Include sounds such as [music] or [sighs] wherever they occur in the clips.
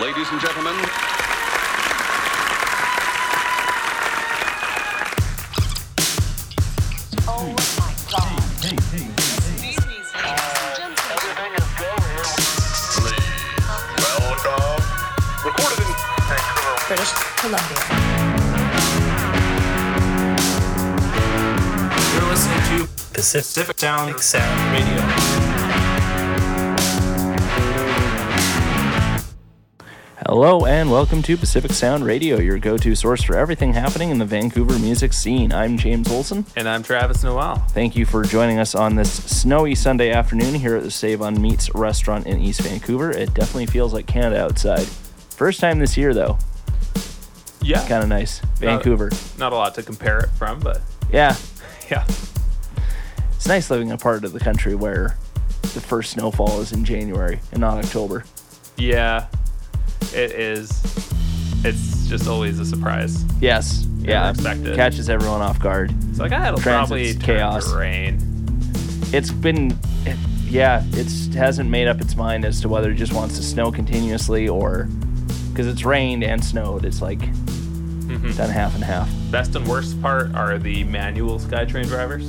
Ladies and gentlemen, Oh my god. Ladies and gentlemen. British Columbia. You're listening to Pacific Sound Sound Radio. Hello and welcome to Pacific Sound Radio, your go to source for everything happening in the Vancouver music scene. I'm James Olson. And I'm Travis Noel. Thank you for joining us on this snowy Sunday afternoon here at the Save on Meats restaurant in East Vancouver. It definitely feels like Canada outside. First time this year, though. Yeah. Kind of nice. Vancouver. Not a lot to compare it from, but Yeah. [laughs] yeah. It's nice living in a part of the country where the first snowfall is in January and not October. Yeah. It is. It's just always a surprise. Yes. Never Yeah. expected. Catches everyone off guard. It's like, ah, it'll probably chaos. rain. it's been it, yeah it's hasn't made up its mind as to whether it just wants to snow continuously or because it's rained and snowed it's like Mm-hmm. done half and half Best and worst part are the manual SkyTrain drivers.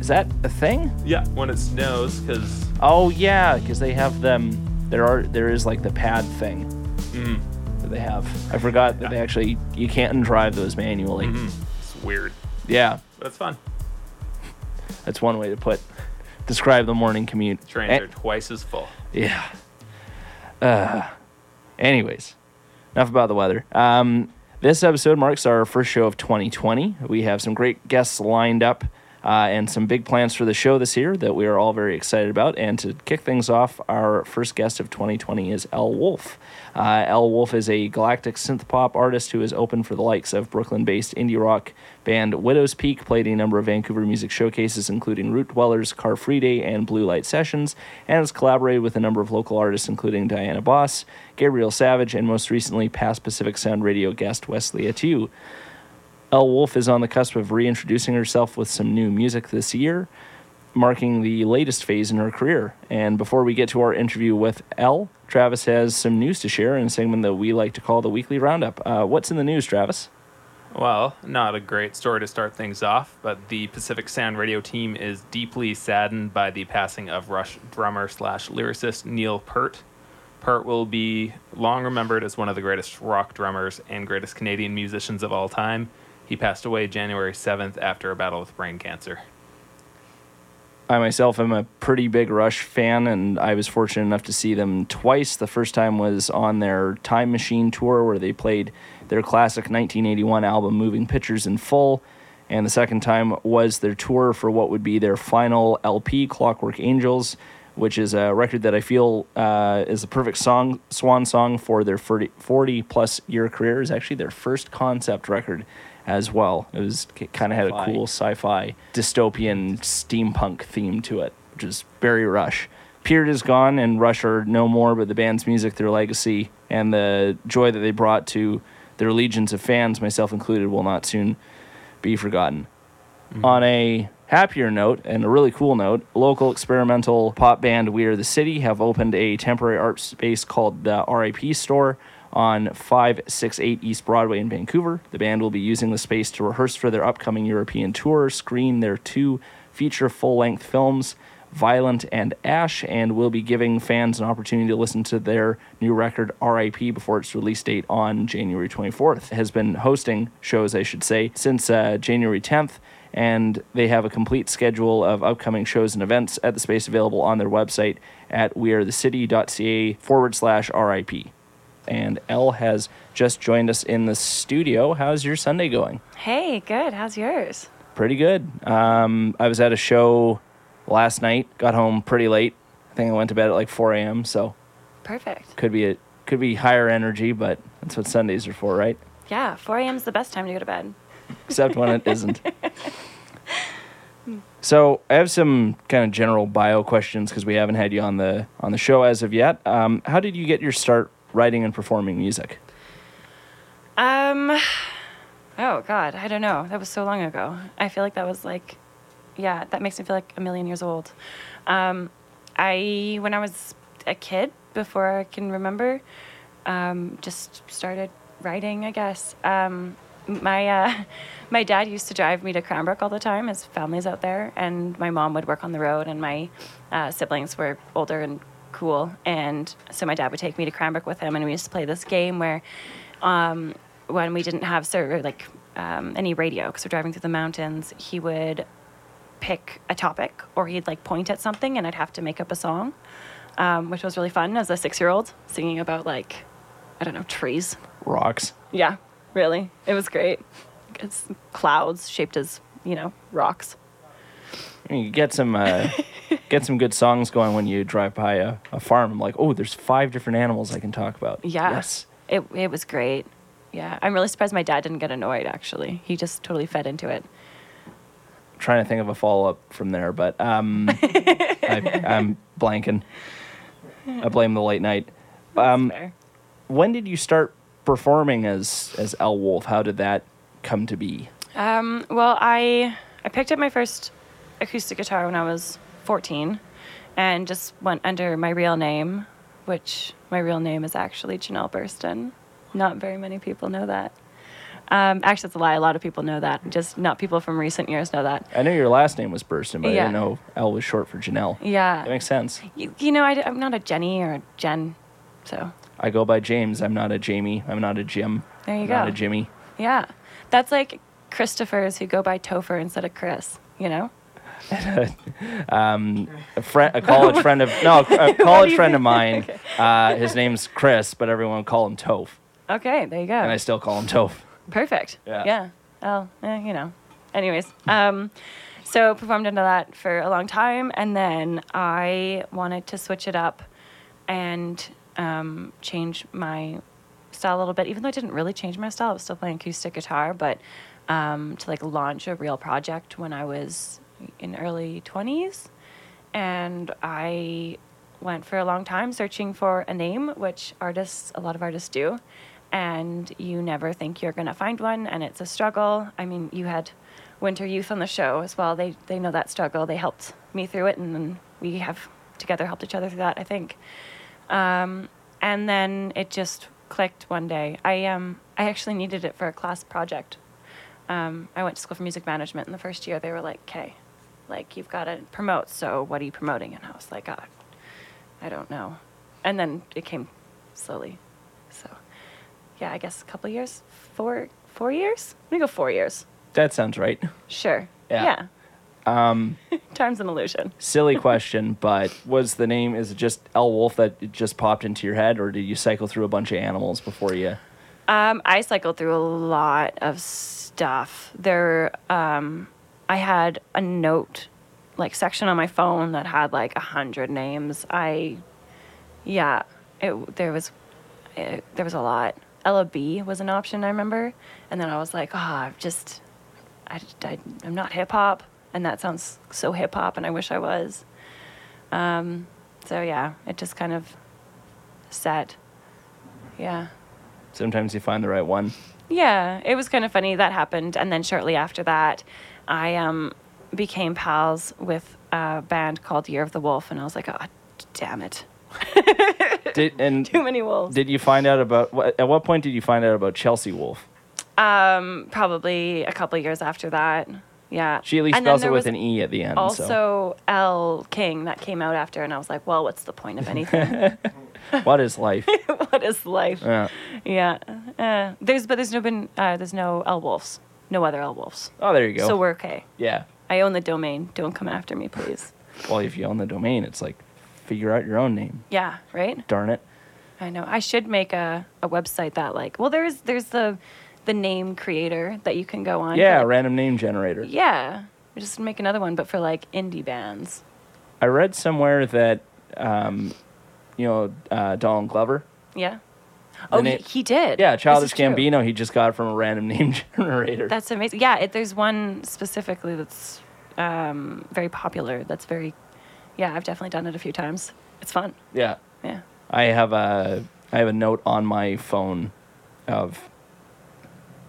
is that a thing Yeah, when it snows, because oh yeah because they have them there are there is like the pad thing Mhm. that they have i forgot that they actually you can't drive those manually it's weird. yeah that's fun. that's one way to put describe the morning commute Trains are twice as full. Yeah. Uh, anyways, enough about the weather. Um, this episode marks our first show of 2020. We have some great guests lined up uh, and some big plans for the show this year that we are all very excited about. And to kick things off, our first guest of 2020 is L. Wolf. Uh, L. Wolf is a galactic synth pop artist who is open for the likes of Brooklyn based indie rock band Widowspeak, played a number of Vancouver music showcases, including Root Dwellers, Car Free Day, and Blue Light Sessions, and has collaborated with a number of local artists, including Diana Boss, Gabriel Savage, and most recently, past Pacific Sound Radio guest Wesley Atu. Elle Wolf is on the cusp of reintroducing herself with some new music this year, marking the latest phase in her career. And before we get to our interview with Elle, Travis has some news to share in a segment that we like to call the Weekly Roundup. Uh, what's in the news, Travis? Well, not a great story to start things off, but the Pacific Sound Radio team is deeply saddened by the passing of Rush drummer slash lyricist Neil Peart. Peart will be long remembered as one of the greatest rock drummers and greatest Canadian musicians of all time. He passed away January 7th after a battle with brain cancer. I myself am a pretty big Rush fan, and I was fortunate enough to see them twice. The first time was on their Time Machine tour, where they played their classic 1981 album Moving Pictures in full. And the second time was their tour for what would be their final LP, Clockwork Angels, which is a record that I feel uh, is the perfect song, swan song for their 40, 40 plus year career. Is actually their first concept record as well. It was kind of had a cool sci-fi dystopian steampunk theme to it, which is very Rush. Peart is gone and Rush are no more, but the band's music, their legacy, and the joy that they brought to their legions of fans, myself included, will not soon be forgotten. Mm-hmm. On a happier note and a really cool note, local experimental pop band We Are the City have opened a temporary art space called the RIP Store on 568 East Broadway in Vancouver. The band will be using the space to rehearse for their upcoming European tour, screen their two feature full length films, Violent and Ash, and will be giving fans an opportunity to listen to their new record, RIP, before its release date on January 24th. It has been hosting shows, I should say, since uh, January 10th, and they have a complete schedule of upcoming shows and events at the space available on their website at wearethecity.ca forward slash RIP. And Elle has just joined us in the studio. How's your Sunday going? Hey, good. How's yours? Pretty good. Um, I was at a show last night. Got home pretty late. I think I went to bed at like 4 a.m. So Perfect. could be a could be higher energy, but that's what Sundays are for, right? Yeah, 4 a.m. is the best time to go to bed. Except when it isn't. [laughs] So I have some kind of general bio questions because we haven't had you on the on the show as of yet. Um, how did you get your start writing and performing music? Um, oh God, I don't know. That was so long ago. I feel like that was like, yeah, that makes me feel like a million years old. Um, I when I was a kid, before I can remember. Um, just started writing, I guess. Um, my uh, [laughs] my dad used to drive me to Cranbrook all the time. His family's out there, and my mom would work on the road, and my uh, siblings were older and cool, and so my dad would take me to Cranbrook with him, and we used to play this game where, um, when we didn't have ser- like um, any radio because we're driving through the mountains, he would pick a topic or he'd like point at something, and I'd have to make up a song, um, which was really fun as a six-year-old singing about like, I don't know, trees. Rocks. Yeah, really. It was great. It's clouds shaped as, you know, rocks. You get some uh, [laughs] get some good songs going when you drive by a, a farm. I'm like, oh, there's five different animals I can talk about. Yeah. Yes. It, it was great. Yeah. I'm really surprised my dad didn't get annoyed, actually. He just totally fed into it. I'm trying to think of a follow up from there, but um, I, [laughs] I'm blanking. I blame the late night. Um, when did you start performing as as El Wolf? How did that come to be? Um, well, I I picked up my first acoustic guitar when I was 14, and just went under my real name, which my real name is actually Janelle Burston. Not very many people know that. Um, actually, it's a lie. A lot of people know that. Just not people from recent years know that. I knew your last name was Burston, but I Yeah. didn't know L was short for Janelle. Yeah. That makes sense. You, you know, I, am not a Jenny or a Jen, so I go by James. I'm not a Jamie. I'm not a Jim. There you I'm Not a Jimmy. yeah, that's like Christophers who go by Topher instead of Chris. You know? [laughs] A friend, a [laughs] college friend of no, a college friend of mine. [laughs] Uh, his name's Chris, but everyone would call him Toph, Okay, there you go. and I still call him Toph. Perfect. Yeah. Yeah. Oh, eh, you know. Anyways, um, so performed under that for a long time, and then I wanted to switch it up and um, change my style a little bit. Even though I didn't really change my style, I was still playing acoustic guitar, but um, to like launch a real project when I was in early twenties, and I went for a long time searching for a name, which artists, a lot of artists do, and you never think you're going to find one, and it's a struggle. I mean, you had Winter Youth on the show as well. They they know that struggle. They helped me through it, and we have together helped each other through that. I think. Um, and then it just clicked one day. I um I actually needed it for a class project. Um, I went to school for music management in the first year. They were like, "Okay, like you've got to promote. So what are you promoting?" And I was like, "God, I don't know." And then it came slowly. So yeah, I guess a couple years, four four years. I'm gonna go four years. That sounds right. Sure. Yeah. Yeah. [laughs] Um. [laughs] Time's an illusion. Silly [laughs] question, but was the name is it just L Wolf that just popped into your head, or did you cycle through a bunch of animals before you? Um, I cycled through a lot of stuff. There, um, I had a note, like section on my phone that had like a hundred names. I, yeah, it there was, it, there was a lot. Ella B was an option I remember, and then I was like, oh, I've just, I, I I'm not hip hop, and that sounds so hip hop, and I wish I was. Um, so yeah, it just kind of set. Yeah. Sometimes you find the right one. Yeah, it was kind of funny that happened, and then shortly after that, I um, became pals with a band called Year of the Wolf, and I was like, oh, damn it, [laughs] Did and too many wolves. did you find out about? At what point did you find out about Chelsea Wolfe? Um, probably a couple years after that. Yeah, She at least spells it with an e at the end. so Also, Elle King that came out after, and I was like, well, what's the point of anything? [laughs] what is life? [laughs] what is life? Yeah. Yeah, uh, there's but there's no been uh, there's no L Wolves, no other L Wolves, Oh, there you go. so we're okay. yeah. I own the domain. Don't come after me, please. Well, if you own the domain, it's like figure out your own name. Yeah, right. Darn it. I know. I should make a, a website that like well there's there's the the name creator that you can go on. Yeah, like- random name generator. Yeah. Just make another one, but for like indie bands. I read somewhere that, um, you know, uh, Donald Glover. Yeah. Oh, na- he, did. Yeah, Childish is true. Gambino. He just got from a random [laughs] name generator. That's amazing. Yeah, it, there's one specifically that's um, very popular. That's very, yeah, I've definitely done it a few times. It's fun. yeah. Yeah. I have a I have a note on my phone of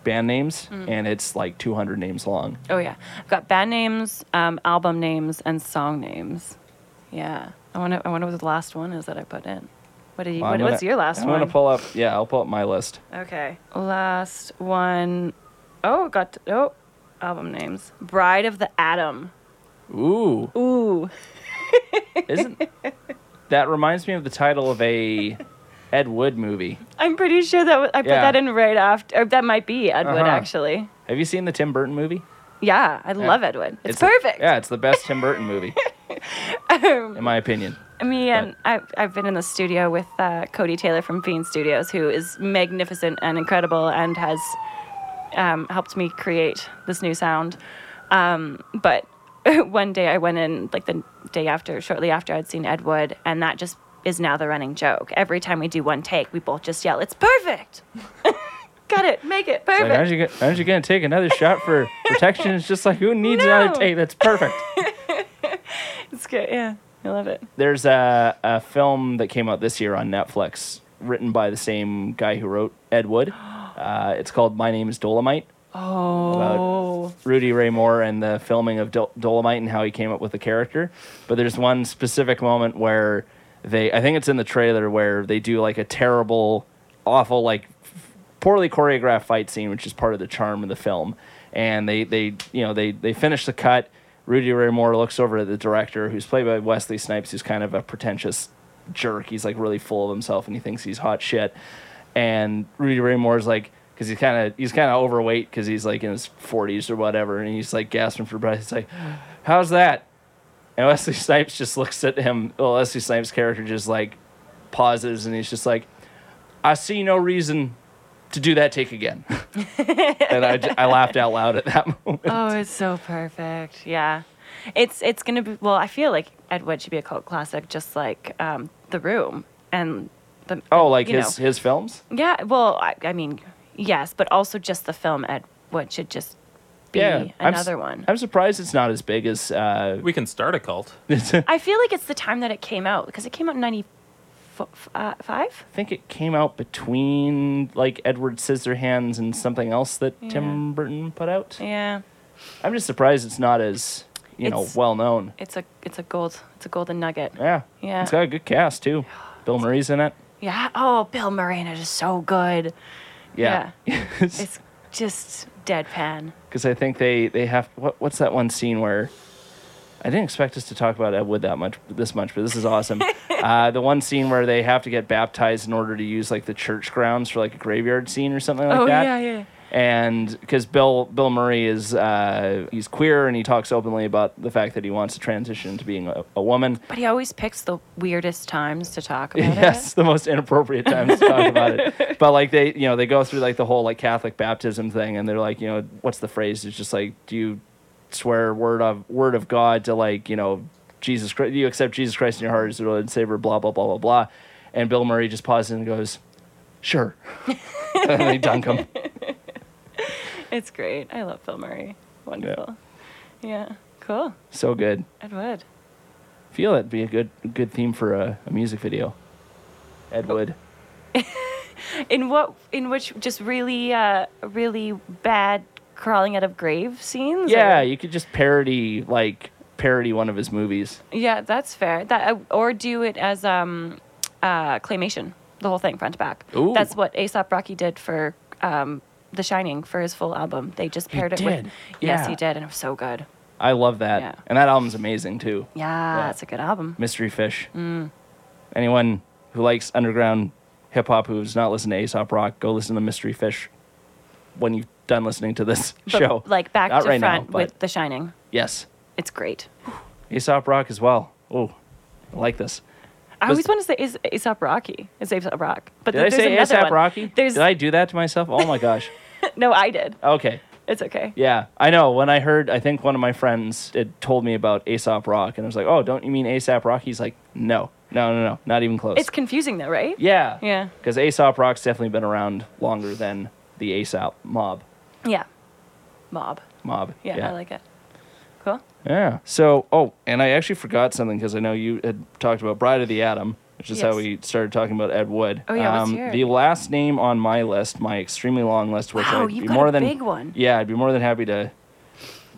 band names, Mm. and it's like 200 names long. Oh yeah, I've got band names, um, album names, and song names. Yeah, I wonder. I wonder what the last one is that I put in. What did you? Well, What, I'm what's gonna- your last one? I'm gonna pull up. Yeah, I'll pull up my list. Okay. Last one oh got to, oh album names. Bride of the Atom. Ooh, Ooh. isn't that reminds me of the title of a Ed Wood movie? I'm pretty sure that I put Yeah. that in right after. Or that might be Ed Wood Uh-huh. actually. Have you seen the Tim Burton movie? Yeah, I love Ed Wood. It's, a- perfect. yeah, it's the best Tim Burton movie, [laughs] in my opinion. Me and I've, I've been in the studio with uh, Cody Taylor from Fiend Studios, who is magnificent and incredible and has um, helped me create this new sound. Um, but [laughs] one day I went in, like the day after, shortly after I'd seen Ed Wood, and that just is now the running joke. Every time we do one take, we both just yell, "It's perfect! [laughs] Got it, make it Like, perfect!" aren't you aren't you gonna take another shot for [laughs] protection? It's just like who needs another take? That's perfect. it's good, yeah. I love it. There's a, a film that came out this year on Netflix, written by the same guy who wrote Ed Wood. [gasps] Uh, it's called My Name Is Dolemite. Oh, Rudy Ray Moore and the filming of Dol- Dolemite and how he came up with the character. But there's one specific moment where they, I think it's in the trailer, where they do like a terrible, awful, like f- poorly choreographed fight scene, which is part of the charm of the film. And they, they you know, they, they finish the cut. Rudy Ray Moore looks over at the director, who's played by Wesley Snipes, who's kind of a pretentious jerk. He's like really full of himself and he thinks he's hot shit. And Rudy Ray Moore's like, because he's kind of he's kind of overweight because he's like in his 40s or whatever, and he's like gasping for breath. He's like, "How's that?" And Wesley Snipes just looks at him. Well, Wesley Snipes' character just like pauses, and he's just like, "I see no reason to do that take again." [laughs] and I laughed out loud at that [laughs] moment. Oh, it's so perfect. Yeah. It's it's gonna be well, I feel like Ed Wood should be a cult classic, just like um, The Room and the Oh, like his know. his films. Yeah, well, I, I mean, yes, but also just the film Ed Wood should just be Yeah, I'm another one. I'm surprised it's not as big as. Uh, We can start a cult. [laughs] I feel like it's the time that it came out because it came out in ninety uh, five. I think it came out between like Edward Scissorhands and something else that Tim Burton put out. Yeah, I'm just surprised it's not as you know well known. it's a it's a gold it's a golden nugget. Yeah, Yeah. It's got a good cast too. [sighs] Bill Murray's in it. Yeah. Oh, Bill Murray in it is so good. Yeah, [laughs] It's just deadpan. because I think they they have what what's that one scene where I didn't expect us to talk about Ed Wood that much this much, but this is awesome. [laughs] uh, the one scene where they have to get baptized in order to use like the church grounds for like a graveyard scene or something like oh that. yeah, yeah. and because Bill Bill Murray is uh, he's queer and he talks openly about the fact that he wants to transition to being a, a woman. But he always picks the weirdest times to talk about [laughs] yes, it. Yes, the most inappropriate times to talk about it. [laughs] But like they, you know, they go through like the whole like Catholic baptism thing, and they're like, you know, what's the phrase? It's just like, do you swear word of word of God to like, you know, Jesus Christ? Do you accept Jesus Christ in your heart as your Lord and Savior? Blah blah blah blah blah. And Bill Murray just pauses and goes, "Sure," [laughs] and they dunk him. [laughs] It's great. I love Bill Murray. Wonderful. Yeah. Cool. So good. Ed Wood. Feel it'd be a good good theme for a, a music video. Ed Wood. [laughs] In what? In which? Just really, uh, really bad crawling out of grave scenes. Yeah, or- you could just parody like parody one of his movies. Yeah, that's fair. That uh, or do it as um, uh, claymation, the whole thing front to back. Ooh. That's what Aesop Rocky did for um, The Shining for his full album. They just paired it with. did? Yes, he did, and it was so good. I love that. Yeah. And that album's amazing too. Yeah, Yeah. that's a good album. Mystery Fish. Mm. Anyone who likes underground hip hop who's not listened to Aesop Rock, go listen to Mystery Fish when you've done listening to this But, show. like back Not to right front but- with The Shining. yes, It's great. Aesop Rock as well. Oh, I like this. I Was- always want to say is Aesop Rocky. It's Aesop Rock. But Did I there's say Aesop one. Rocky? There's Did I do that to myself? Oh my gosh. [laughs] no, I did. Okay. It's okay. Yeah, I know. When I heard, I think one of my friends had told me about Aesop Rock, and I was like, "Oh, don't you mean ASAP Rock?" He's like, "No, no, no, no, not even close." It's confusing though, right? yeah, Yeah. because Aesop Rock's definitely been around longer than the ASAP Mob. Yeah. Mob. Mob. Yeah, I like it. Cool. Yeah. So, oh, and I actually forgot something because I know you had talked about Bride of the Atom, which is how we started talking about Ed Wood. Oh, yeah, let's. Um, the last name on my list, my extremely long list, which Wow, I'd you've be got more a than big one. Yeah, I'd be more than happy to.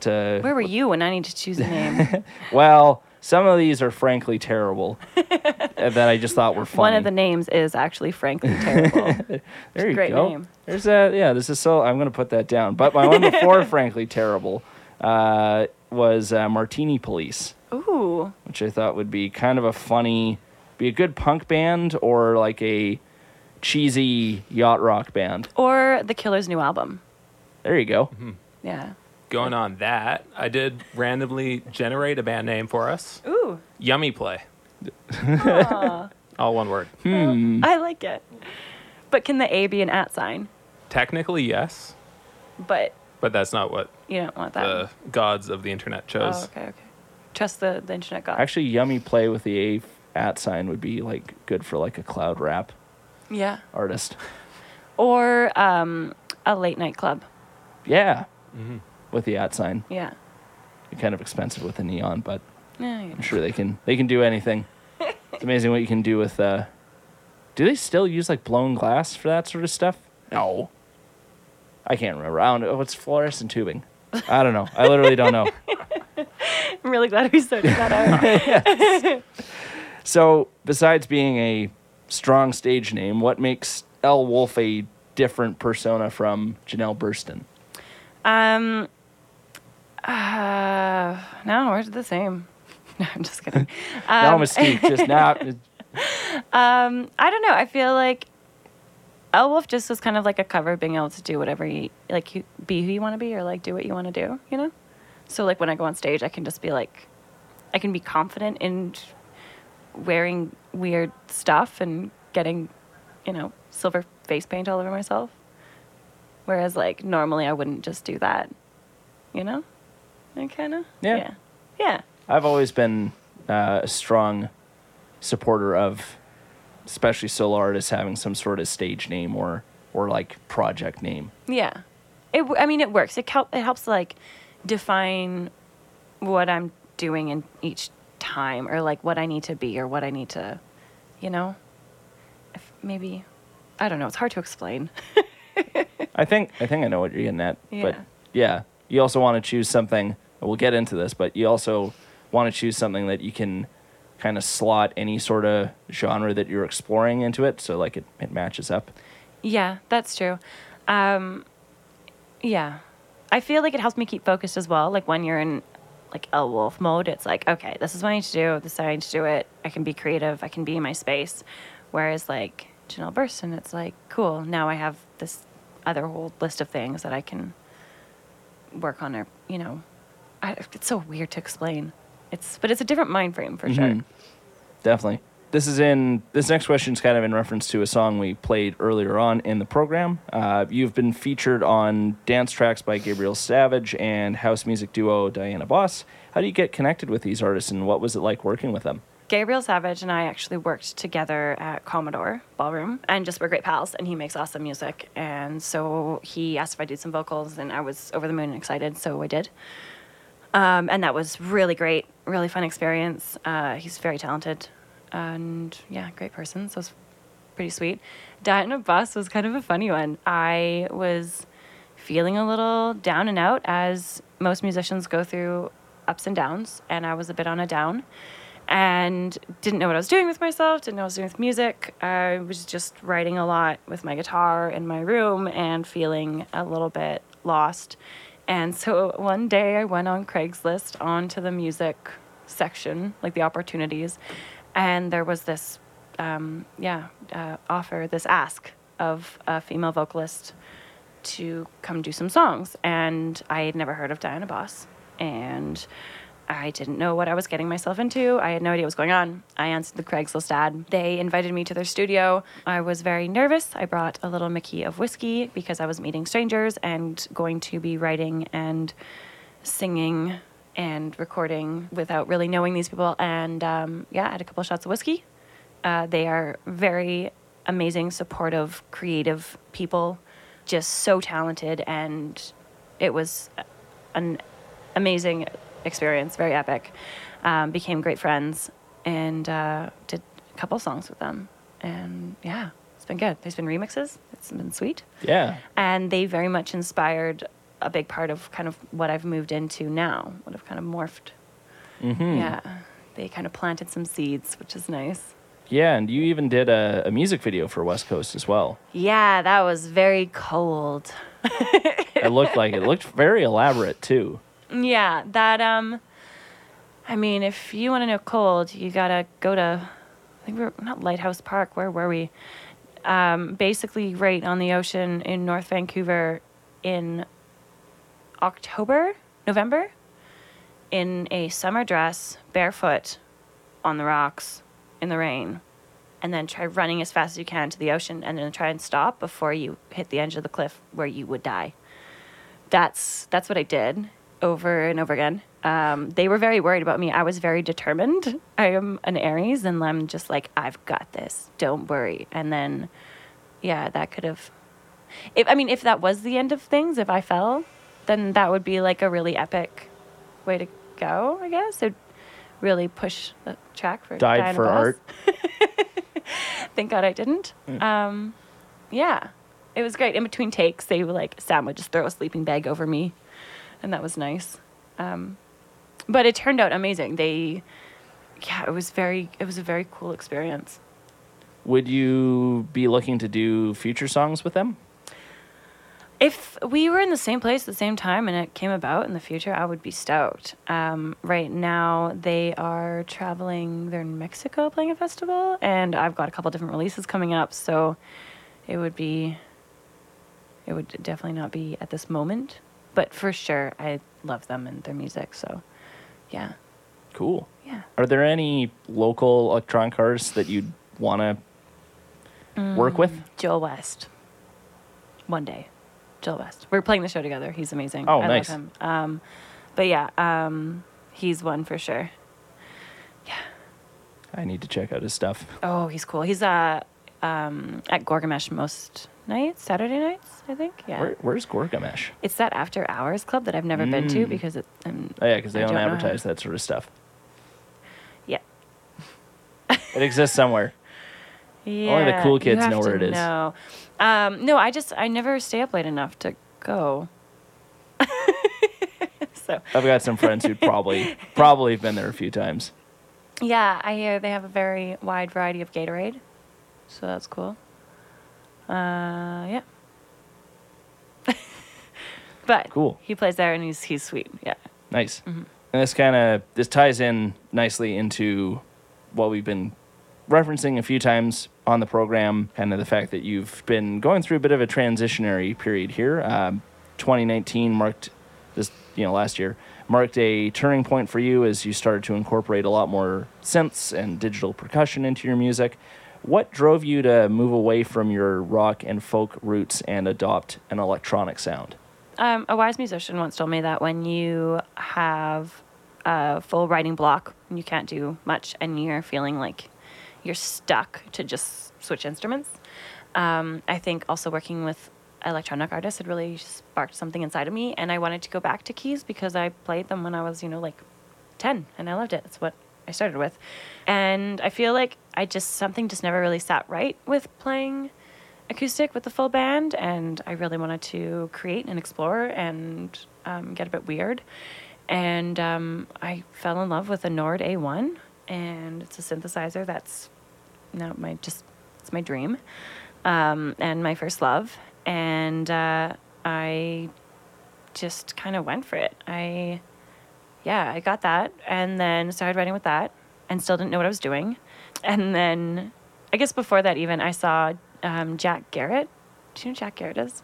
To Where were you when I need to choose a name? [laughs] well, some of these are frankly terrible [laughs] uh, that I just thought were funny. One of the names is actually frankly terrible. [laughs] there you great go. name. There's a yeah. This is so. I'm gonna put that down. But my one before [laughs] frankly terrible uh, was uh, Martini Police, Ooh. which I thought would be kind of a funny, be a good punk band or like a cheesy yacht rock band. Or the Killer's new album. There you go. Yeah. Going on that, I did randomly generate a band name for us. Ooh. Yummy Play. Aw. All one word. I like it. But can the A be an at sign? Technically, yes, But but that's not what you don't want that. the gods of the internet chose. oh, okay, okay. Trust the, the internet god. Actually, yummy play with the A at sign would be like good for like a cloud rap yeah. artist. Or um, a late night club. Yeah, Mm-hmm. With the at sign. Yeah. Kind of expensive with the neon, but Yeah, you. I'm sure they can they can do anything. [laughs] it's amazing what you can do with. Uh, do they still use like blown glass for that sort of stuff? No. I can't remember. I don't know. What's fluorescent tubing? I don't know. I literally don't know. [laughs] I'm really glad we sorted that out. [laughs] So, besides being a strong stage name, what makes L Wolf a different persona from Janelle Burston? um, uh, no, we're the same. [laughs] No, I'm just kidding. [laughs] Um, Mystique, just now. [laughs] Um, I don't know. I feel like Elwolf just was kind of like a cover, being able to do whatever you like, you, be who you want to be, or like do what you want to do. You know. So like when I go on stage, I can just be like, I can be confident in wearing weird stuff and getting, you know, silver face paint all over myself. Whereas like normally I wouldn't just do that. You know. Kind of. Yeah. Yeah. Yeah. I've always been uh, a strong supporter of, especially solo artists having some sort of stage name or or like project name. Yeah, it. I mean, it works. It help. It helps like define what I'm doing in each time, or like what I need to be, or what I need to, you know. If maybe, I don't know. It's hard to explain. [laughs] I think I think I know what you're getting at. But Yeah. yeah, you also want to choose something. We'll get into this, but you also want to choose something that you can kind of slot any sort of genre that you're exploring into it, so like it, it matches up. Yeah, that's true. Um, yeah, I feel like it helps me keep focused as well. Like when you're in like a wolf mode, it's like, okay, this is what I need to do. This is how I need to do it. I can be creative. I can be in my space. Whereas like Janelle Burston, it's like, cool. Now I have this other whole list of things that I can work on. Or you know, I, it's so weird to explain. It's but it's a different mind frame for sure. Mhm. Definitely. This is in this next question is kind of in reference to a song we played earlier on in the program. Uh, you've been featured on dance tracks by Gabriel Savage and house music duo Diana Boss. How do you get connected with these artists, and what was it like working with them? Gabriel Savage and I actually worked together at Commodore Ballroom and just were great pals. And he makes awesome music. And so he asked if I did some vocals, and I was over the moon and excited, so I did. Um, and that was really great, really fun experience. Uh, he's very talented, and yeah, great person. So it was pretty sweet. Diana Boss was kind of a funny one. I was feeling a little down and out, as most musicians go through ups and downs, and I was a bit on a down and didn't know what I was doing with myself, didn't know what I was doing with music. I was just writing a lot with my guitar in my room and feeling a little bit lost. And so one day I went on Craigslist onto the music section, like the opportunities, and there was this, um, yeah, uh, offer, this ask of a female vocalist to come do some songs. And I had never heard of Diana Boss. And I didn't know what I was getting myself into. I had no idea what was going on. I answered the Craigslist ad. They invited me to their studio. I was very nervous. I brought a little Mickey of whiskey because I was meeting strangers and going to be writing and singing and recording without really knowing these people. And um, yeah, I had a couple shots of whiskey. Uh, they are very amazing, supportive, creative people, just so talented. And it was an amazing experience, very epic. Um, became great friends and uh, did a couple songs with them. And yeah, it's been good. There's been remixes, it's been sweet. Yeah. And they very much inspired a big part of kind of what I've moved into now, what I've kind of morphed. Mm-hmm. Yeah. they kind of planted some seeds, which is nice. Yeah, and you even did a, a music video for West Coast as well. Yeah, that was very cold. [laughs] It looked like it looked very elaborate too. Yeah, that um I mean, if you want to know cold, you got to go to I think we we're not Lighthouse Park, where were we? Um basically right on the ocean in North Vancouver in October, November in a summer dress, barefoot on the rocks in the rain. And then try running as fast as you can to the ocean and then try and stop before you hit the edge of the cliff where you would die that's that's what I did over and over again. Um, they were very worried about me. I was very determined. I am an Aries, and I'm just like, I've got this. Don't worry. And then, yeah, that could have. If I mean, if that was the end of things, if I fell, then that would be like a really epic way to go. I guess it'd really push the track for Died Diana for Ross. art. [laughs] Thank God I didn't. Um, yeah, it was great. In between takes, they were like, Sam would just throw a sleeping bag over me, and that was nice. Um, but it turned out amazing. They, yeah, it was very, it was a very cool experience. Would you be looking to do future songs with them? If we were in the same place at the same time and it came about in the future, I would be stoked. Um, right now, they are traveling. They're in Mexico playing a festival, and I've got a couple different releases coming up. So it would be, it would definitely not be at this moment, but for sure, I love them and their music. So, yeah, Cool. yeah. Are there any local electronic artists that you'd want to work with? Joel West. One day, Joel West. We're playing the show together. He's amazing. Oh, I nice. love him. Um, but yeah, um, he's one for sure. Yeah. I need to check out his stuff. Oh, he's cool. He's uh, um, at Gorg-O-Mish most nights, Saturday nights, I think. Yeah. Where, where's Gorg-O-Mish? It's that after hours club that I've never been to Mm. because it. Um, Oh yeah, because they I don't, don't advertise that sort of stuff. yeah. [laughs] It exists somewhere. Yeah. Only the cool kids know where it is. know. Um, no, I just I never stay up late enough to go. [laughs] so I've got some friends who'd probably [laughs] probably have been there a few times. yeah, I hear they have a very wide variety of Gatorade, so that's cool. Uh, yeah. [laughs] but Cool. He plays there and he's he's sweet. Yeah. Nice. And this kind of this ties in nicely into what we've been referencing a few times on the program, kind of the fact that you've been going through a bit of a transitionary period here. Um, 2019 marked this, you know, last year marked a turning point for you as you started to incorporate a lot more synths and digital percussion into your music. What drove you to move away from your rock and folk roots and adopt an electronic sound? Um, a wise musician once told me that when you have a full writing block and you can't do much and you're feeling like you're stuck to just switch instruments, um, I think also working with electronic artists had really sparked something inside of me. And I wanted to go back to keys because I played them when I was, you know, like 10 and I loved it. That's what I started with. And I feel like I just, something just never really sat right with playing acoustic with the full band, and I really wanted to create and explore and um, get a bit weird. And um, I fell in love with a Nord A1, and it's a synthesizer that's now my just it's my dream um, and my first love. And uh, I just kind of went for it. I yeah, I got that, and then started writing with that, and still didn't know what I was doing. And then, I guess before that, even I saw um, Jack Garratt. Do you know who Jack Garratt is?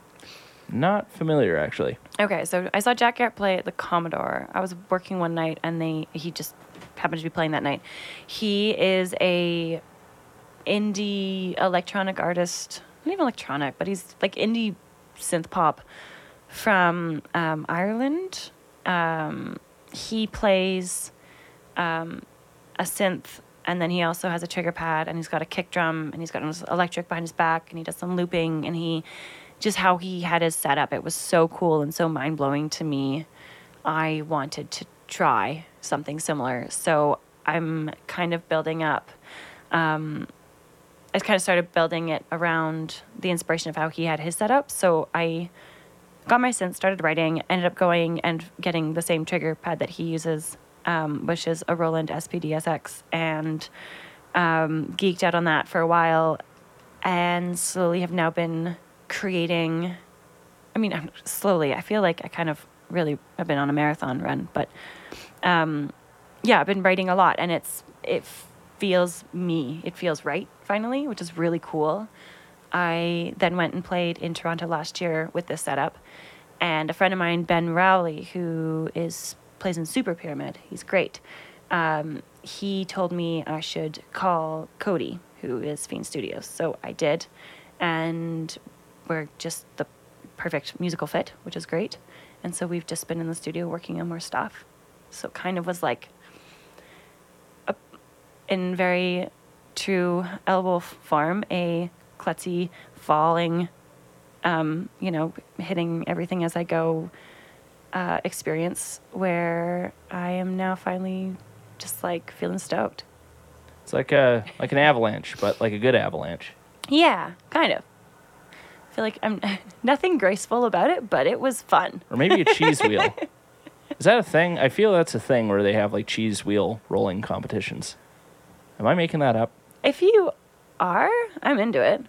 Not familiar, actually. Okay, so I saw Jack Garratt play at the Commodore. I was working one night, and they he just happened to be playing that night. He is a indie electronic artist, not even electronic, but he's like indie synth pop from um, Ireland. Um, he plays um, a synth, and then he also has a trigger pad, and he's got a kick drum, and he's got an electric behind his back, and he does some looping, and he just how he had his setup. It was so cool and so mind blowing to me. I wanted to try something similar, so I'm kind of building up. Um, I kind of started building it around the inspiration of how he had his setup. So I got my synth, started writing, ended up going and getting the same trigger pad that he uses um, which is a Roland SPD-SX, and um, geeked out on that for a while, and slowly have now been creating. I mean, slowly. I feel like I kind of really have been on a marathon run, but um, yeah, I've been writing a lot, and it's it feels me. It feels right finally, which is really cool. I then went and played in Toronto last year with this setup, and a friend of mine, Ben Rowley, who is plays in Super Pyramid, he's great. Um, he told me I should call Cody, who is Fiend Studios. So I did, and we're just the perfect musical fit, which is great. And so we've just been in the studio working on more stuff. So it kind of was like a, in very true Elwolf form, a klutzy falling, um, you know, hitting everything as I go uh, experience where I am now finally just like feeling stoked. It's like a like an avalanche, but like a good avalanche. Yeah, kind of. I feel like I'm [laughs] nothing graceful about it, but it was fun. Or maybe a cheese wheel. [laughs] Is that a thing? I feel that's a thing where they have like cheese wheel rolling competitions. Am I making that up? If you are, I'm into it.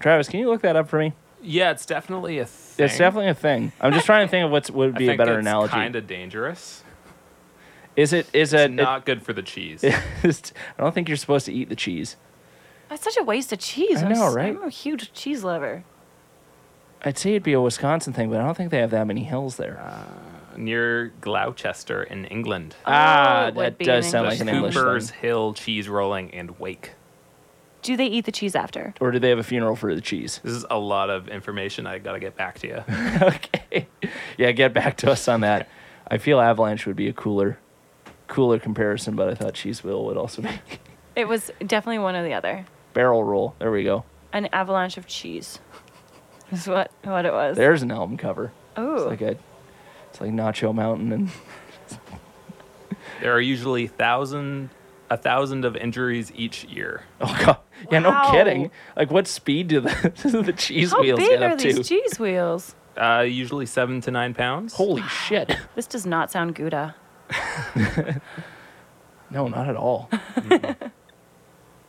Travis, can you look that up for me? Yeah, it's definitely a thing. It's definitely a thing. I'm just trying to think of what would [laughs] I be a think better it's analogy. Kind of dangerous. Is it? Is it? It's not good for the cheese. [laughs] it's- I don't think you're supposed to eat the cheese. That's such a waste of cheese. I I'm know, right? I'm a huge cheese lover. I'd say it'd be a Wisconsin thing, but I don't think they have that many hills there. Near Gloucester in England. ah, Oh, it that does sound There's like an English Cooper's thing. Hill cheese rolling and wake. Do they eat the cheese after? Or do they have a funeral for the cheese? This is a lot of information. I gotta get back to you. [laughs] okay. Yeah, get back to us on that. I feel Avalanche would be a cooler, cooler comparison, but I thought Cheese Wheel would also be It was definitely one or the other. barrel roll. There we go. An avalanche of cheese. [laughs] Is what what it was. There's an album cover. Oh, It's like a, it's like Nacho Mountain and There are usually thousand, a thousand of injuries each year. oh god, yeah, no Wow. kidding. Like what speed do the [laughs] the cheese how wheels big get are up these to? cheese wheels? Uh, usually seven to nine pounds. Holy shit! [laughs] This does not sound Gouda. [laughs] No, not at all.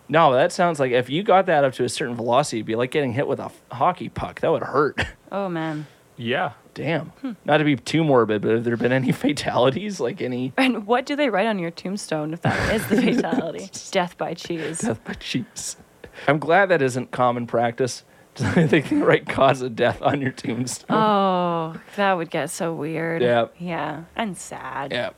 no, that sounds like if you got that up to a certain velocity, it'd be like getting hit with a f- hockey puck. That would hurt. Oh man. Yeah. Damn. Hmm. Not to be too morbid, but have there been any [laughs] fatalities? Like any [laughs] And what do they write on your tombstone if that is the [laughs] fatality? Death by cheese. death by cheese? I'm glad that isn't common practice. I think the right cause of death on your tombstone. Oh, that would get so weird. Yeah. Yeah. And sad. yeah.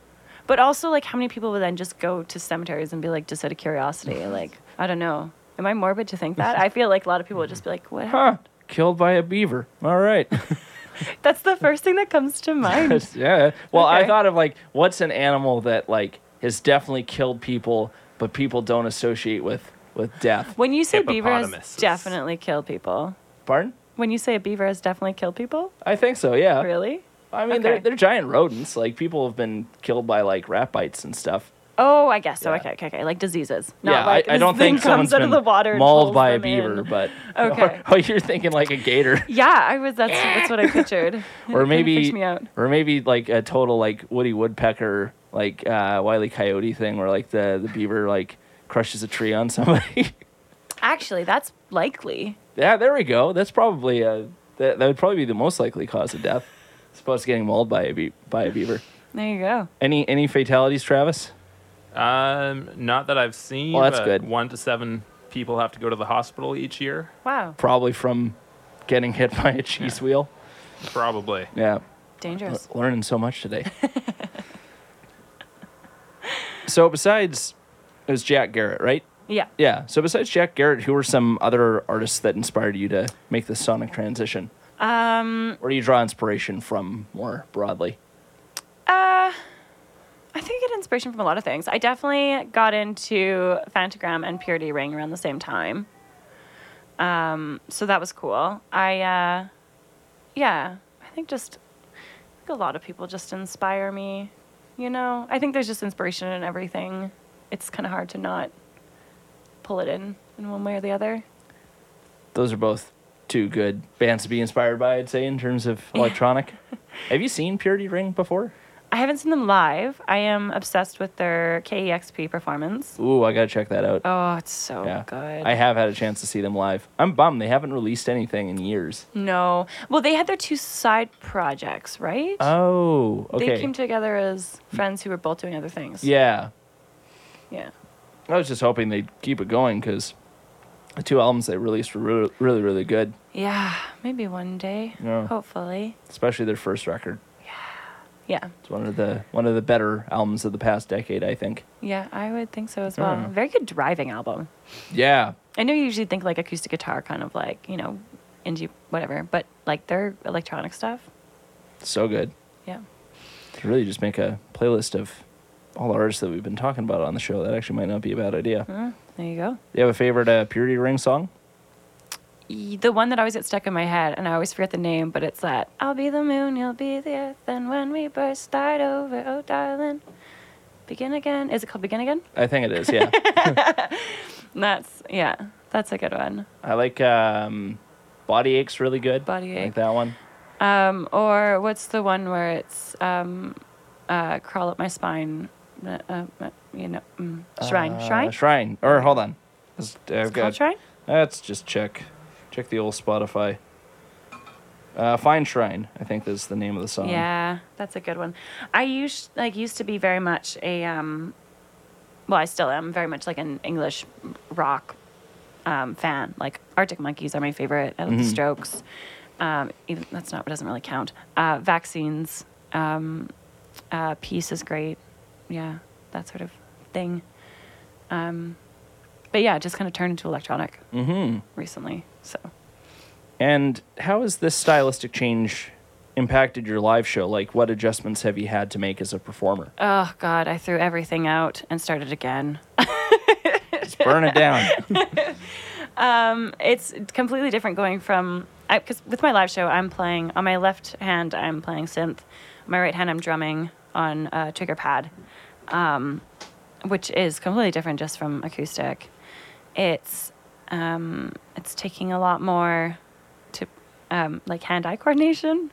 But also, like, how many people would then just go to cemeteries and be like, just out of curiosity? Like, I don't know. Am I morbid to think that? I feel like a lot of people would just be like, what? Huh. Killed by a beaver. All right. [laughs] That's the first thing that comes to mind. yeah. Well, I thought of like, what's an animal that like has definitely killed people, but people don't associate with with death? When you say beaver has definitely killed people. Pardon? When you say a beaver has definitely killed people? I think so. Yeah. Really? I mean, they're they're giant rodents. Like people have been killed by like rat bites and stuff. Oh, I guess so. Yeah. Okay, okay, okay. Like diseases. Not yeah, like I, I don't thing think [laughs] someone's comes out been of the water mauled by a beaver, in. but [laughs] Okay. [laughs] oh, you're thinking like a gator, Yeah, I was. That's that's what I pictured. or maybe or maybe like a total like Woody Woodpecker, like uh, Wile E. Coyote thing, where like the the beaver like crushes a tree on somebody. Actually, that's likely. yeah, there we go. That's probably a that, that would probably be the most likely cause of death. As opposed to getting mauled by a be- by a beaver. There you go. Any any fatalities, Travis? Um, not that I've seen. Well, that's but good. One to seven people have to go to the hospital each year. Wow, Probably from getting hit by a cheese Yeah. wheel. Probably. Yeah. dangerous. L- learning so much today. [laughs] so besides, it was Jack Garratt, right? Yeah. Yeah. So besides Jack Garratt, who were some other artists that inspired you to make the sonic transition? Um. Where do you draw inspiration from more broadly? I think I get inspiration from a lot of things. I definitely got into Phantogram and Purity Ring around the same time. Um. So that was cool. I. Uh. Yeah. I think just. I think a lot of people just inspire me. You know. I think there's just inspiration in everything. It's kind of hard to not pull it in in one way or the other. Those are both two good bands to be inspired by, I'd say, in terms of electronic. [laughs] Have you seen Purity Ring before? I haven't seen them live. I am obsessed with their KEXP performance. Ooh, I gotta check that out. Oh, it's so yeah, good. I have had a chance to see them live. I'm bummed they haven't released anything in years. no. Well, they had their two side projects, right? Oh, okay. They came together as friends who were both doing other things. yeah, Yeah. I was just hoping they'd keep it going because the two albums they released were really, really, really good. Yeah. Maybe one day. Yeah. Hopefully. Especially their first record. Yeah. It's one of the one of the better albums of the past decade, I think. Yeah, I would think so as well. Very good driving album. Yeah, I know you usually think like acoustic guitar, kind of like, you know, indie, whatever, but like their electronic stuff. so good. Yeah. To really just make a playlist of all the artists that we've been talking about on the show. That actually might not be a bad idea. Mm, there you go. Do you have a favorite uh, Purity Ring song? The one that always gets stuck in my head, and I always forget the name, but it's that I'll be the moon, you'll be the earth, and when we burst, start over, oh darling. Begin again. Is it called Begin Again? I think it is. Yeah, [laughs] That's, yeah, that's a good one. I like um, Bodyache's really good. Body I like that one. Um, or what's the one where it's um, uh, crawl up my spine? Uh, uh, uh, you know, mm, shrine, Uh, shrine. Shrine. Or hold on. Let's- I've It's called shrine. Let's just check. Check the old Spotify. Uh, Fineshrine, I think is the name of the song. Yeah, that's a good one. I used like used to be very much a um, well, I still am very much like an English rock um, fan. Like Arctic Monkeys are my favorite. I love the Mhm. Strokes. Um, even that's not doesn't really count. Uh, vaccines. Um, uh, Peace is great. Yeah, that sort of thing. Um, but yeah, it just kind of turned into electronic Mm-hmm. recently. So And how has this stylistic change impacted your live show? Like, what adjustments have you had to make as a performer? oh god, I threw everything out and started again. Just burn it down. [laughs] it's completely different going from because with my live show i'm playing on my left hand i'm playing synth on my right hand i'm drumming on a trigger pad um, which is completely different just from acoustic it's um, it's taking a lot more to um, like hand-eye coordination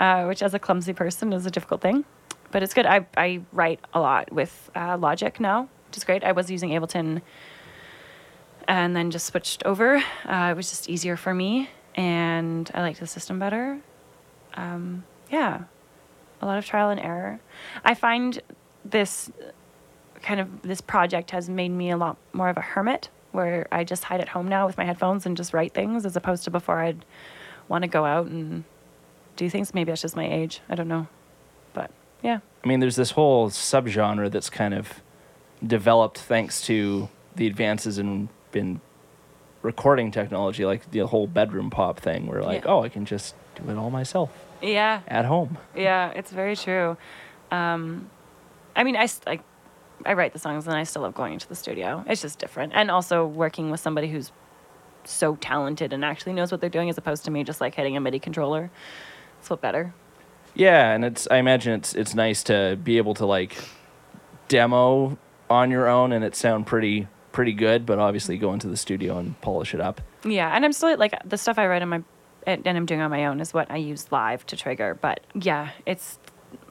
uh, which as a clumsy person is a difficult thing but it's good i, I write a lot with uh, logic now which is great i was using ableton and then just switched over. Uh, it was just easier for me, and I liked the system better. Um, yeah, a lot of trial and error. I find this kind of this project has made me a lot more of a hermit, where I just hide at home now with my headphones and just write things, as opposed to before I'd want to go out and do things. Maybe that's just my age. I don't know, but yeah. I mean, there's this whole subgenre that's kind of developed thanks to the advances in in recording technology, like the whole bedroom pop thing, where like, Yeah. oh, I can just do it all myself Yeah, at home. Yeah, it's very true. Um, I mean, I like I write the songs and I still love going into the studio. It's just different, and also working with somebody who's so talented and actually knows what they're doing, as opposed to me just like hitting a MIDI controller. It's what better. Yeah, and it's I imagine it's it's nice to be able to like demo on your own and it sound pretty pretty good, but obviously go into the studio and polish it up. Yeah, and I'm still like the stuff I write on my and, and I'm doing on my own is what I use live to trigger. But yeah, it's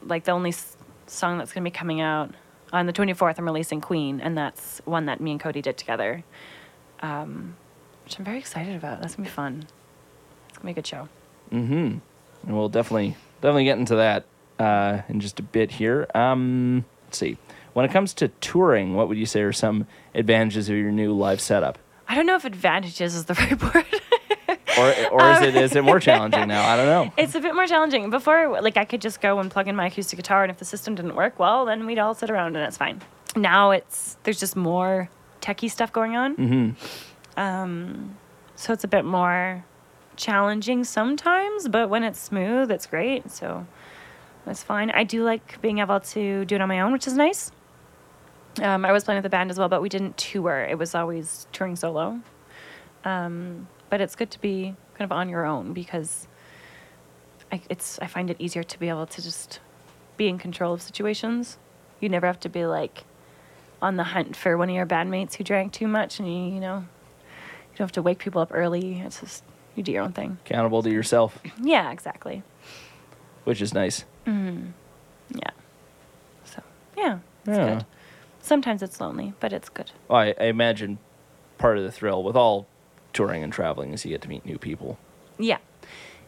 like the only s- song that's gonna be coming out on the 24th. I'm releasing Queen, and that's one that me and Cody did together, um, which I'm very excited about. That's gonna be fun. It's gonna be a good show. Mm-hmm. And we'll definitely definitely get into that uh, in just a bit here. Um, let's see. When it comes to touring, what would you say are some advantages of your new live setup? I don't know if advantages is the [laughs] right word. Or or is it is it more [laughs] challenging now? I don't know. it's a bit more challenging. Before, like, I could just go and plug in my acoustic guitar, and if the system didn't work, well, then we'd all sit around and it's fine. Now it's there's just more techie stuff going on. Mm-hmm. Um, so it's a bit more challenging sometimes, but when it's smooth, it's great. So that's fine. I do like being able to do it on my own, which is nice. Um, I was playing with the band as well, but we didn't tour. It was always touring solo. Um, but it's good to be kind of on your own because I, it's I find it easier to be able to just be in control of situations. You never have to be like on the hunt for one of your bandmates who drank too much, and you you know you don't have to wake people up early. It's just you do your own thing. Accountable to yourself, [clears throat] Yeah, exactly. which is nice. Hmm. Yeah. So yeah, it's Yeah. good. Sometimes it's lonely, but it's good. Well, I, I imagine part of the thrill with all touring and traveling is you get to meet new people. Yeah.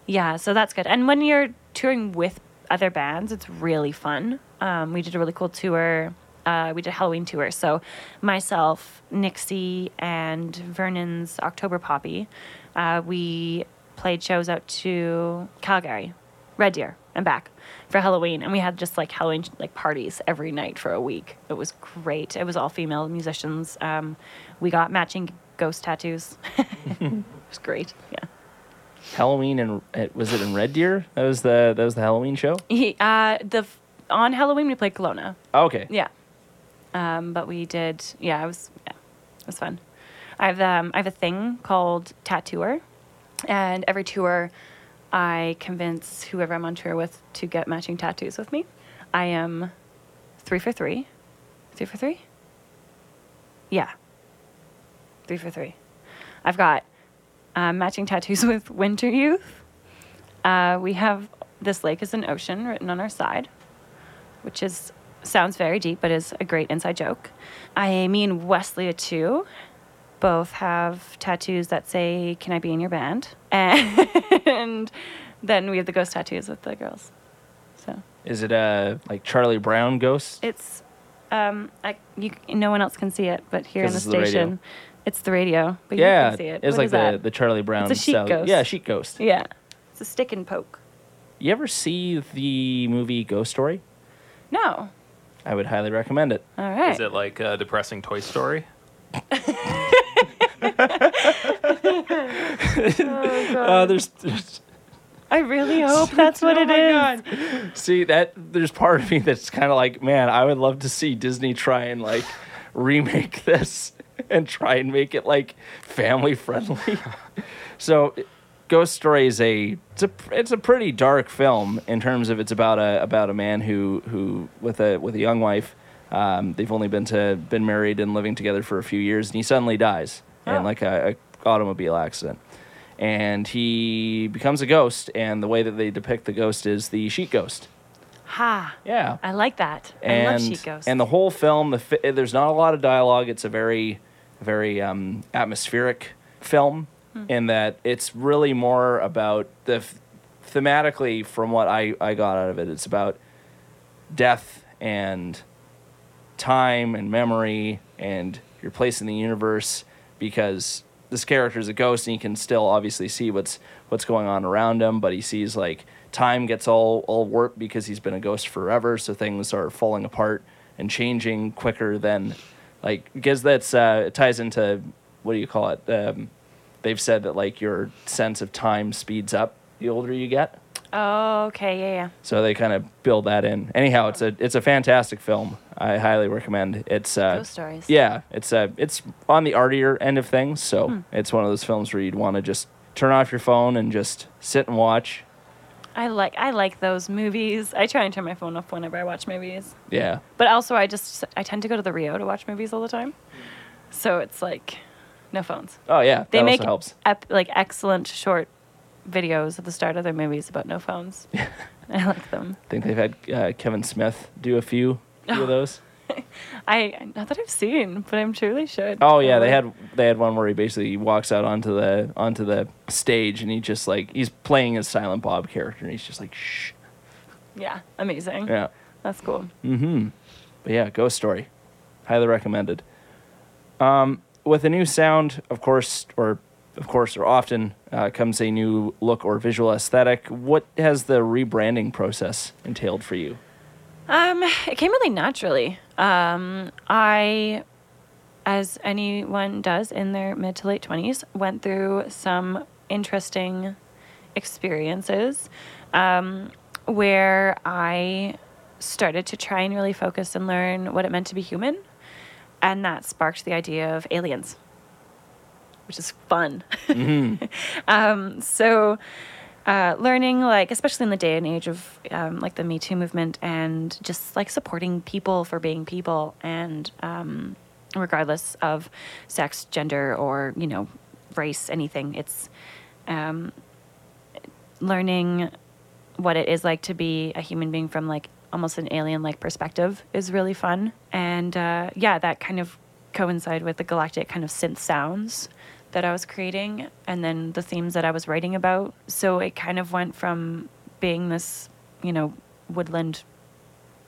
Yeah, so that's good. And when you're touring with other bands, it's really fun. Um, we did a really cool tour. Uh, we did a Halloween tour. So myself, Nixie, and Vernon's October Poppy, uh, we played shows out to Calgary, Red Deer, and back for Halloween. And we had just like Halloween like parties every night for a week. It was great. It was all female musicians. Um, we got matching ghost tattoos. [laughs] it was great. Yeah. Halloween and was it in Red Deer? That was the that was the Halloween show. He, uh, the on Halloween we played Kelowna. Okay. Yeah. Um, but we did. Yeah, it was. Yeah, it was fun. I have um, I have a thing called Tattooer, and every tour, I convince whoever I'm on tour with to get matching tattoos with me. I am three for three. Three for three. Yeah. Three for three. I've got uh, matching tattoos [laughs] with Winter Youth. Uh, we have this lake is an ocean written on our side, which is sounds very deep, but is a great inside joke. I mean Westleya too. Both have tattoos that say "Can I be in your band?" [laughs] and then we have the ghost tattoos with the girls. So Is it uh like Charlie Brown ghost? it's um, I, you, no one else can see it, but here in the it's the radio. station, it's the radio. But yeah, you can see it. it's What like is the that? the Charlie Brown. It's a sheet style- ghost. Yeah, sheet ghost. yeah, it's a stick and poke. You ever see the movie Ghost Story? No, I would highly recommend it. all right. Is it like a depressing Toy Story? [laughs] [laughs] Uh, there's, there's I really [laughs] hope that's what Oh it is. God. See that there's part of me that's kind of like, man, I would love to see Disney try and like remake this [laughs] and try and make it like family friendly. so, Ghost Story is a it's a it's a pretty dark film in terms of it's about a about a man who who with a with a young wife. Um, they've only been to been married and living together for a few years, and he suddenly dies Oh. in like a, a automobile accident and he becomes a ghost and the way that they depict the ghost is the sheet ghost Ha! yeah I like that. I and love sheet ghosts. and the whole film the fi- there's not a lot of dialogue it's a very very um, atmospheric film Hmm. in that it's really more about the f- thematically from what I, I got out of it it's about death and time and memory and your place in the universe because this character is a ghost and he can still obviously see what's what's going on around him but he sees like time gets all all warped because he's been a ghost forever so things are falling apart and changing quicker than like because that's uh it ties into what do you call it? Um they've said that like your sense of time speeds up the older you get oh, okay, yeah, yeah. so they kind of build that in. Anyhow, it's a it's a fantastic film. I highly recommend. It's uh, Ghost stories. Yeah, it's uh, it's on the artier end of things. So Hmm. it's one of those films where you'd want to just turn off your phone and just sit and watch. I like I like those movies. I try and turn my phone off whenever I watch movies. Yeah, But also, I just I tend to go to the Rio to watch movies all the time. So it's like no phones. oh yeah, They that make also helps. ep- like excellent short videos at the start of their movies about no phones. [laughs] I like them. I think they've had uh, Kevin Smith do a few, few of those. [laughs] I not that I've seen, but I'm sure they should. Oh yeah, they had they had one where he basically walks out onto the onto the stage and he just like he's playing his Silent Bob character and he's just like shh. Yeah, amazing. Yeah. That's cool. Mm-hmm. But yeah, Ghost Story, highly recommended. Um, with a new sound, of course, or of course, or often uh, comes a new look or visual aesthetic. What has the rebranding process entailed for you? Um, it came really naturally. Um, I, as anyone does in their mid to late twenties, went through some interesting experiences, um, where I started to try and really focus and learn what it meant to be human, and that sparked the idea of aliens, which is fun. [laughs] um, so uh, learning like especially in the day and age of um, like the me too movement and just like supporting people for being people and um, regardless of sex gender or you know race anything it's um, learning what it is like to be a human being from like almost an alien-like perspective is really fun. And uh, yeah, that kind of coincide with the galactic kind of synth sounds that I was creating, and then the themes that I was writing about. So it kind of went from being this, you know, woodland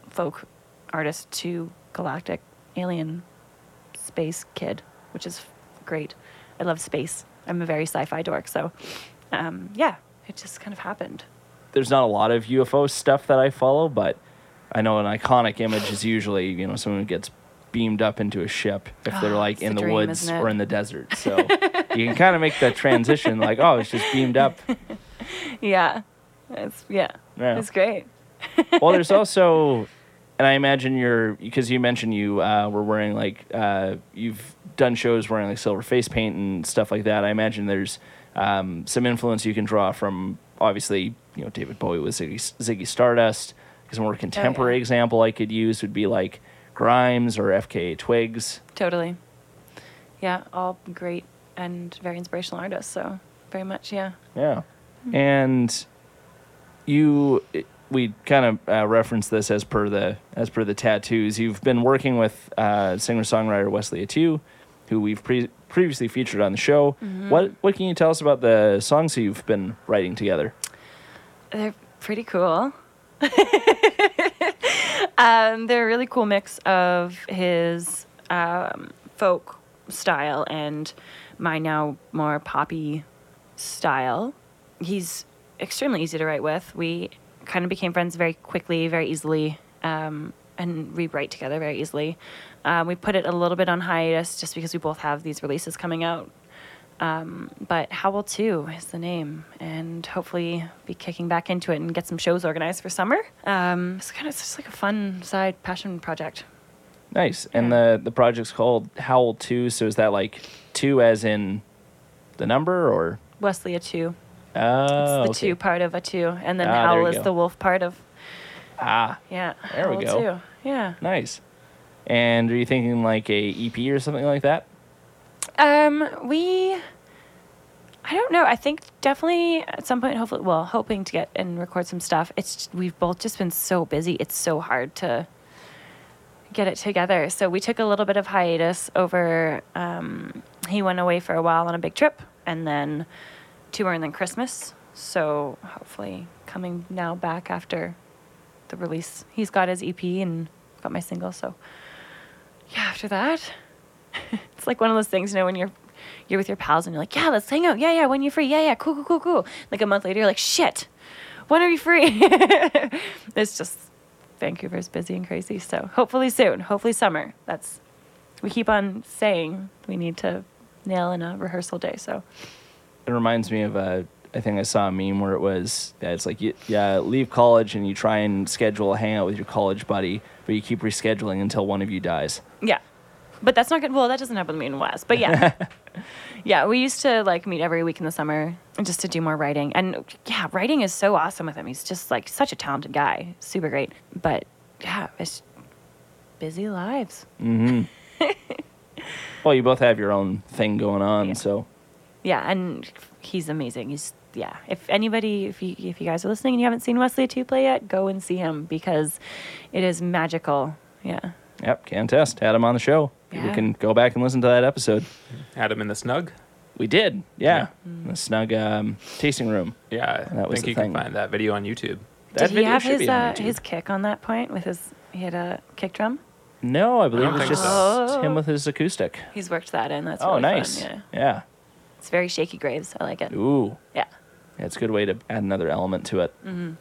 folk artist to galactic alien space kid, which is great. I love space. I'm a very sci-fi dork, so um, yeah, it just kind of happened. There's not a lot of UFO stuff that I follow, but I know an iconic image is usually you know someone who gets beamed up into a ship if they're Oh, like in the the dream, woods or in the desert. So you can kind of make that transition like, oh, it's just beamed up. [laughs] Yeah, it's yeah, Yeah. it's great. [laughs] well, there's also, and I imagine you're because you mentioned you uh, were wearing like uh, you've done shows wearing like silver face paint and stuff like that. I imagine there's um, some influence you can draw from obviously you know David Bowie with Ziggy, Ziggy Stardust. Because a more contemporary example I could use would be like Grimes or FKA Twigs. Totally. Yeah, all great and very inspirational artists. So very much, yeah. Yeah. And you we kind of uh, referenced this as per the as per the tattoos. You've been working with uh, singer songwriter Wesley Atu, who we've pre- previously featured on the show. What what can you tell us about the songs you've been writing together? They're pretty cool. [laughs] um, they're a really cool mix of his um, folk style and my now more poppy style. He's extremely easy to write with. We kind of became friends very quickly, very easily, um, and rewrite together very easily. Um, we put it a little bit on hiatus just because we both have these releases coming out but Howl 2 is the name, and hopefully be kicking back into it and get some shows organized for summer. Um, it's kind of just like a fun side passion project. Nice. And the the project's called Howl Two. So is that like two as in the number or? Wesley a 2. Oh, It's the okay. 2 part of a 2, and then Ah, Howl is go. the wolf part of, Ah, yeah. There we go. 2. Yeah. nice. And are you thinking like a EP or something like that? Um, we, I don't know. I think definitely at some point, hopefully, well, hoping to get and record some stuff. It's we've both just been so busy. It's so hard to get it together. So we took a little bit of hiatus over. Um, he went away for a while on a big trip, and then tour, and then Christmas. So hopefully, coming now back after the release, he's got his EP and got my single. So yeah, after that. [laughs] It's like one of those things, you know, when you're you're with your pals and you're like, yeah, let's hang out. Yeah, yeah, when you're free. Yeah, yeah, cool, cool, cool, cool. Like a month later, you're like, shit, when are you free? [laughs] it's just Vancouver's busy and crazy. So hopefully soon, hopefully summer. That's we keep on saying we need to nail in a rehearsal day. So It reminds me of a. I think I saw a meme where it was yeah, it's like you yeah leave college and you try and schedule a hangout with your college buddy, but you keep rescheduling until one of you dies. yeah, but that's not good. Well, that doesn't happen to me in West. But yeah, [laughs] yeah, we used to like meet every week in the summer just to do more writing. And yeah, writing is so awesome with him. He's just like such a talented guy, super great. But yeah, it's busy lives. Mm-hmm. [laughs] Well, you both have your own thing going on, Yeah. so Yeah, and he's amazing. He's yeah. If anybody, if you if you guys are listening and you haven't seen Wesley Two play yet, go and see him because it is magical. Yeah. yep, can test. Had him on the show. People Yeah. can go back and listen to that episode. Adam in the snug. We did, yeah, Mm. the snug um, tasting room. Yeah, That I was think the you thing. can find that video on YouTube. That Did he video have his uh, his kick on that point with his? He had a kick drum. No, I believe don't it was just so. him with his acoustic. He's worked that in. That's oh, really nice. Fun. Yeah, yeah. it's very Shakey Graves. I like it. Ooh, Yeah. yeah, it's a good way to add another element to it. Mm-hmm.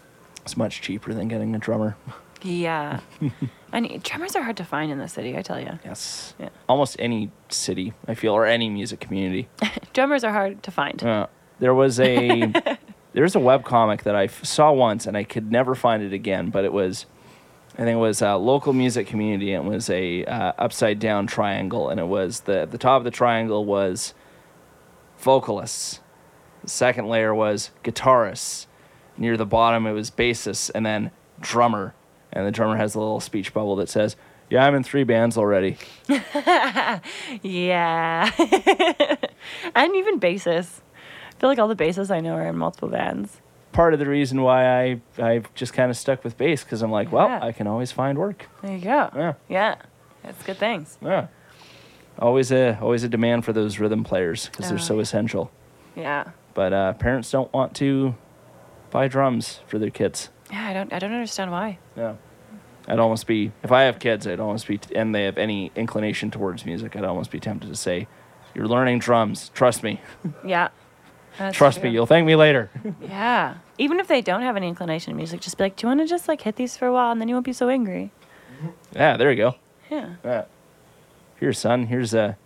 It's much cheaper than getting a drummer. Yeah. [laughs] and drummers are hard to find in the city. I tell you, Yes. Yeah. Almost any city, I feel, or any music community. [laughs] drummers are hard to find. Uh, there was a [laughs] there was a web comic that I f- saw once and I could never find it again, but it was I think it was a local music community and it was a uh, upside down triangle and it was the the top of the triangle was vocalists. The second layer was guitarists. Near the bottom it was bassists and then drummer. And the drummer has a little speech bubble that says, "Yeah, I'm in 3 bands already." [laughs] Yeah. [laughs] and even bassists. I feel like all the bassists I know are in multiple bands. part of the reason why I I've just kind of stuck with bass because I'm like, well, I can always find work. There you go. Yeah, Yeah. That's good things. yeah. Always a always a demand for those rhythm players because they're Oh, so yeah. essential. Yeah. But uh, parents don't want to buy drums for their kids. Yeah, I don't I don't understand why. Yeah. I'd almost be if I have kids, I'd almost be and they have any inclination towards music, I'd almost be tempted to say, "You're learning drums. Trust me. [laughs] Yeah. That's Trust true. me. You'll thank me later." [laughs] Yeah. Even if they don't have any inclination to music, just be like, Do you want to just like hit these for a while and then you won't be so angry? Mm-hmm. yeah, there you go. Yeah. Yeah. Here, son. Here's a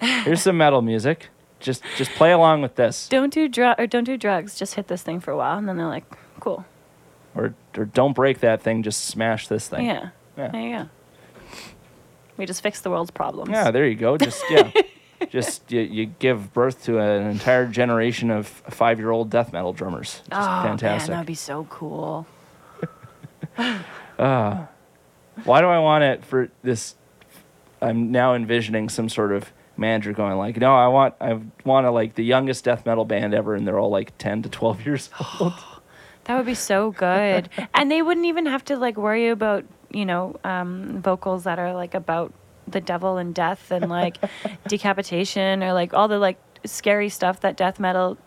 here's some metal music. Just just play along with this, Don't do dr- or don't do drugs. Just hit this thing for a while and then they're like, Cool. Or or don't break that thing. Just smash this thing. Yeah. Yeah. There you go. We just fix the world's problems. Yeah, there you go. Just yeah, [laughs] just you, you give birth to an entire generation of five year old death metal drummers. Just oh, fantastic. Man, that'd be so cool. [laughs] Ah. Why do I want it for this? I'm now envisioning some sort of manager going like, no, I want I want to like the youngest death metal band ever, and they're all like ten to twelve years [gasps] old. That would be so good. [laughs] and they wouldn't even have to like worry about, you know, um, vocals that are like about the devil and death and like [laughs] decapitation or like all the like scary stuff that death metal,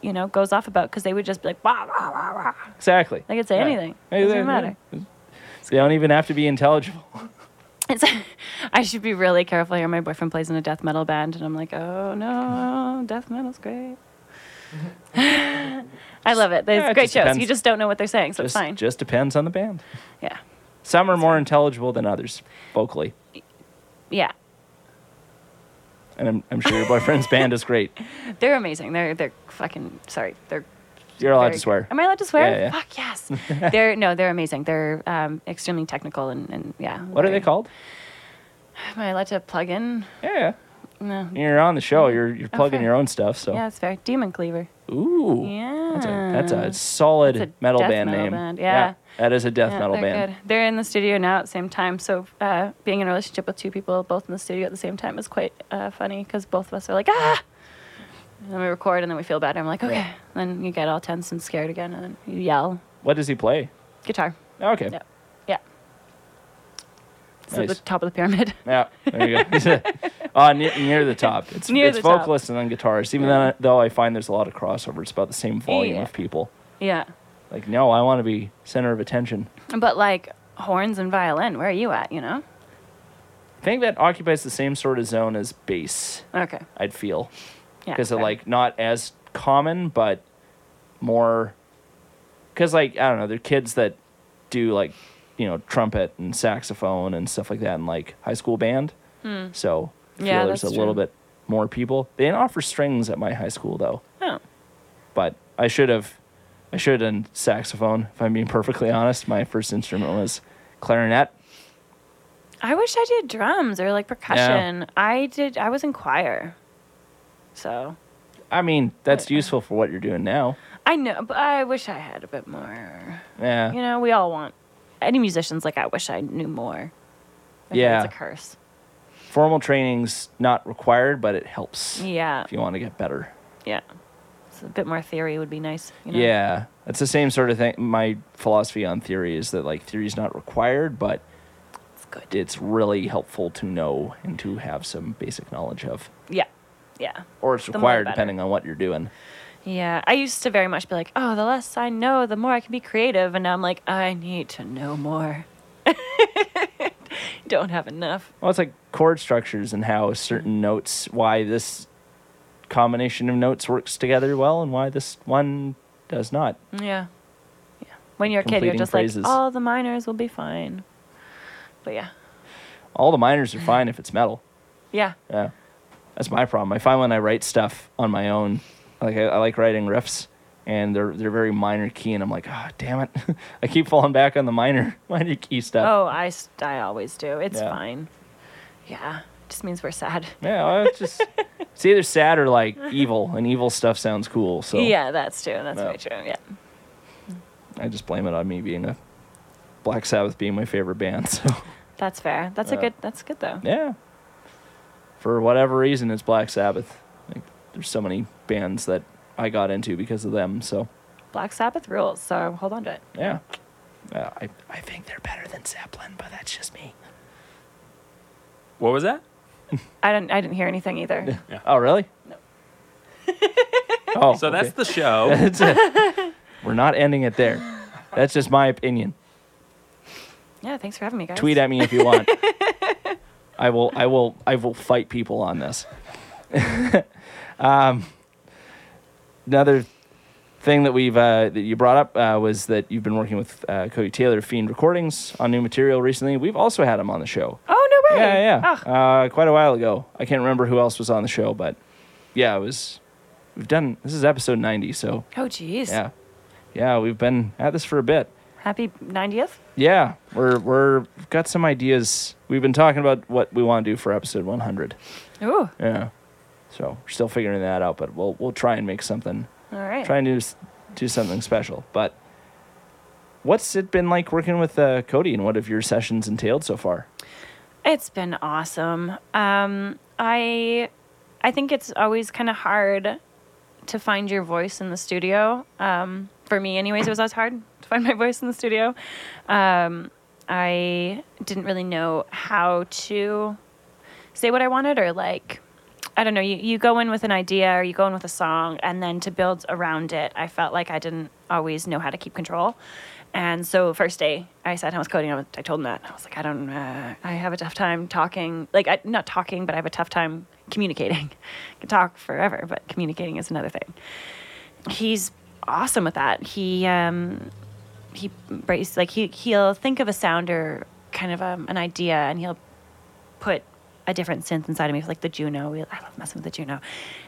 you know, goes off about because they would just be like, wah, wah, wah, wah. exactly. They could say Yeah. anything. Hey, Doesn't they- matter. They don't even have to be intelligible. [laughs] It's, I should be really careful here. My boyfriend plays in a death metal band, and I'm like, oh no, death metal's great. I love it. There's Yeah, it great just shows. depends. You just don't know what they're saying, so Just, it's fine. just depends on the band. yeah, Some are more intelligible than others vocally, yeah. and I'm, I'm sure your boyfriend's [laughs] band is great. They're amazing. They're they're fucking sorry. They're You're allowed very to swear. Am I allowed to swear? Yeah, yeah. Fuck yes. [laughs] they're no, they're amazing. They're um, extremely technical and, and yeah. What are they very- called? Am I allowed to plug in? Yeah, yeah. No. You're on the show. You're you're plugging Okay. your own stuff. So Yeah, it's fair. Demon Cleaver. ooh, Yeah. that's a that's a solid That's a metal death band metal name. band, yeah. that is a death Yeah, metal they're band. Good. They're in the studio now at the same time. So uh, being in a relationship with two people both in the studio at the same time is quite uh, funny because both of us are like ah. And then we record and then we feel bad. I'm like okay. Then you get all tense and scared again and then you yell. What does he play? Guitar. Okay. Yeah. Yeah. So Nice. the top of the pyramid. [laughs] Yeah, there you go. [laughs] uh, near, near the top. It's, Near it's the top. vocalist and then guitarist. Even Yeah. though, I find there's a lot of crossover. It's about the same volume Yeah. of people. yeah. Like, no, I want to be center of attention. But like horns and violin, where are you at? You know? I think that occupies the same sort of zone as bass. Okay. I'd feel Yeah. because of like not as common, but more. Because like I don't know, they're kids that do like you know trumpet and saxophone and stuff like that in like high school band. So I feel Hmm. Yeah, there's a that's little bit more people. They didn't offer strings at my high school though. Oh. but I should have I should have done saxophone if I'm being perfectly honest. My first instrument was clarinet. I wish I did drums or like percussion. I did. I was in choir. So I mean, that's Yeah. useful for what you're doing now. I know, but I wish I had a bit more. Yeah. You know, we all want. Any musicians like I wish I knew more. I Yeah. it's a curse. Formal training's not required, but it helps Yeah, if you want to get better. yeah. So a bit more theory would be nice. You know? Yeah. It's the same sort of thing. My philosophy on theory is that like theory's not required, but it's good. it's really helpful to know and to have some basic knowledge of. Yeah, yeah, Or it's The more the required depending on what you're doing. Yeah. I used to very much be like, oh, the less I know, the more I can be creative, and now I'm like, I need to know more. [laughs] Don't have enough. Well, it's like chord structures and how certain notes, why this combination of notes works together well and why this one does not. Yeah. Yeah. When you're a kid, you're just phrases. like, all the minors will be fine. But yeah. All the minors are fine if it's metal. Yeah. Yeah. That's my problem. I find when I write stuff on my own, like I, I like writing riffs and they're they're very minor key and I'm like, oh damn it. [laughs] I keep falling back on the minor [laughs] minor key stuff. Oh, I I always do. It's Yeah. fine. Yeah. Just means we're sad. [laughs] Yeah, well, it's just it's either sad or like evil, and evil stuff sounds cool. So Yeah, that's true. That's Yeah. very true. Yeah. I just blame it on me being a Black Sabbath being my favorite band. So That's fair. That's a Yeah. good, that's good though. yeah, for whatever reason, it's Black Sabbath. Like, there's so many bands that I got into because of them. So Black Sabbath rules. So hold on to it. Yeah. Uh, I, I think they're better than Zeppelin, but that's just me. What was that? [laughs] I didn't I didn't hear anything either. Yeah. Oh, really? No. [laughs] oh, So that's okay. the show. [laughs] That's it. We're not ending it there. That's just my opinion. yeah, thanks for having me, guys. Tweet at me if you want. I will. I will. I will fight people on this. Um, another thing that we've uh, that you brought up uh, was that you've been working with uh, Cody Taylor, Fiend Recordings, on new material recently. We've also had him on the show. Oh no way. Yeah, yeah. Oh, Uh, quite a while ago. I can't remember who else was on the show, but yeah, it was. We've done. This is episode ninety, so oh geez. yeah, yeah. We've been at this for a bit. Happy 90th. Yeah, we're we're we've got some ideas. We've been talking about what we want to do for episode one hundred. Ooh. Yeah, so we're still figuring that out, but we'll we'll try and make something. All right. Try and do do something special. But what's it been like working with uh, Cody, and what have your sessions entailed so far? It's been awesome. Um, I I think it's always kind of hard to find your voice in the studio. Um, for me, anyways, it was always hard to find my voice in the studio. Um, I didn't really know how to say what I wanted or like. I don't know. You, you go in with an idea or you go in with a song, and then to build around it, I felt like I didn't always know how to keep control. And so, first day, I sat down with Cody I, was, I told him that. I was like, I don't, uh, I have a tough time talking. Like, I, not talking, but I have a tough time communicating. [laughs] I can talk forever, but communicating is another thing. He's awesome with that. He, um, he, brace- like, he, he'll think of a sound or kind of um, an idea and he'll put a different synth inside of me, It's like the Juno. I love messing with the Juno.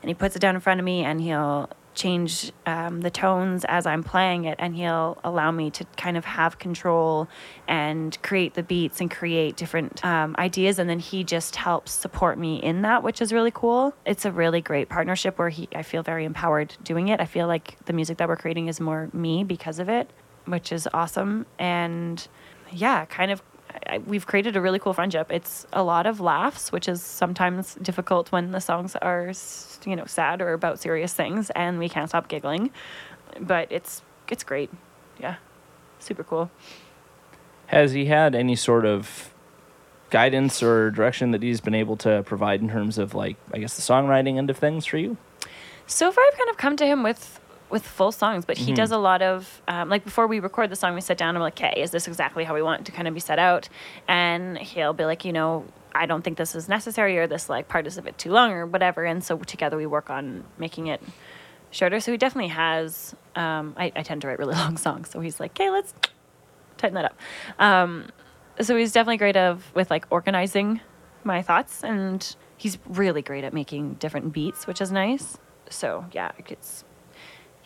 And he puts it down in front of me and he'll change um, the tones as I'm playing it and he'll allow me to kind of have control and create the beats and create different um, ideas. And then he just helps support me in that, which is really cool. It's a really great partnership where he, I feel very empowered doing it. I feel like the music that we're creating is more me because of it, which is awesome. And yeah, kind of I, we've created a really cool friendship. It's a lot of laughs, which is sometimes difficult when the songs are, you know, sad or about serious things, and we can't stop giggling. But it's it's great. Yeah, super cool. Has he had any sort of guidance or direction that he's been able to provide in terms of like I guess the songwriting end of things for you? So far, I've kind of come to him with with full songs, but he does a lot of um, like before we record the song, we sit down and I'm like, "Okay, is this exactly how we want it to kind of be set out?" And he'll be like, "You know, I don't think this is necessary, or this like part is a bit too long, or whatever." And so together we work on making it shorter. So he definitely has. Um, I, I tend to write really [laughs] long songs, so he's like, "Okay, let's tighten that up." Um, so he's definitely great of with like organizing my thoughts, and he's really great at making different beats, which is nice. So yeah, it's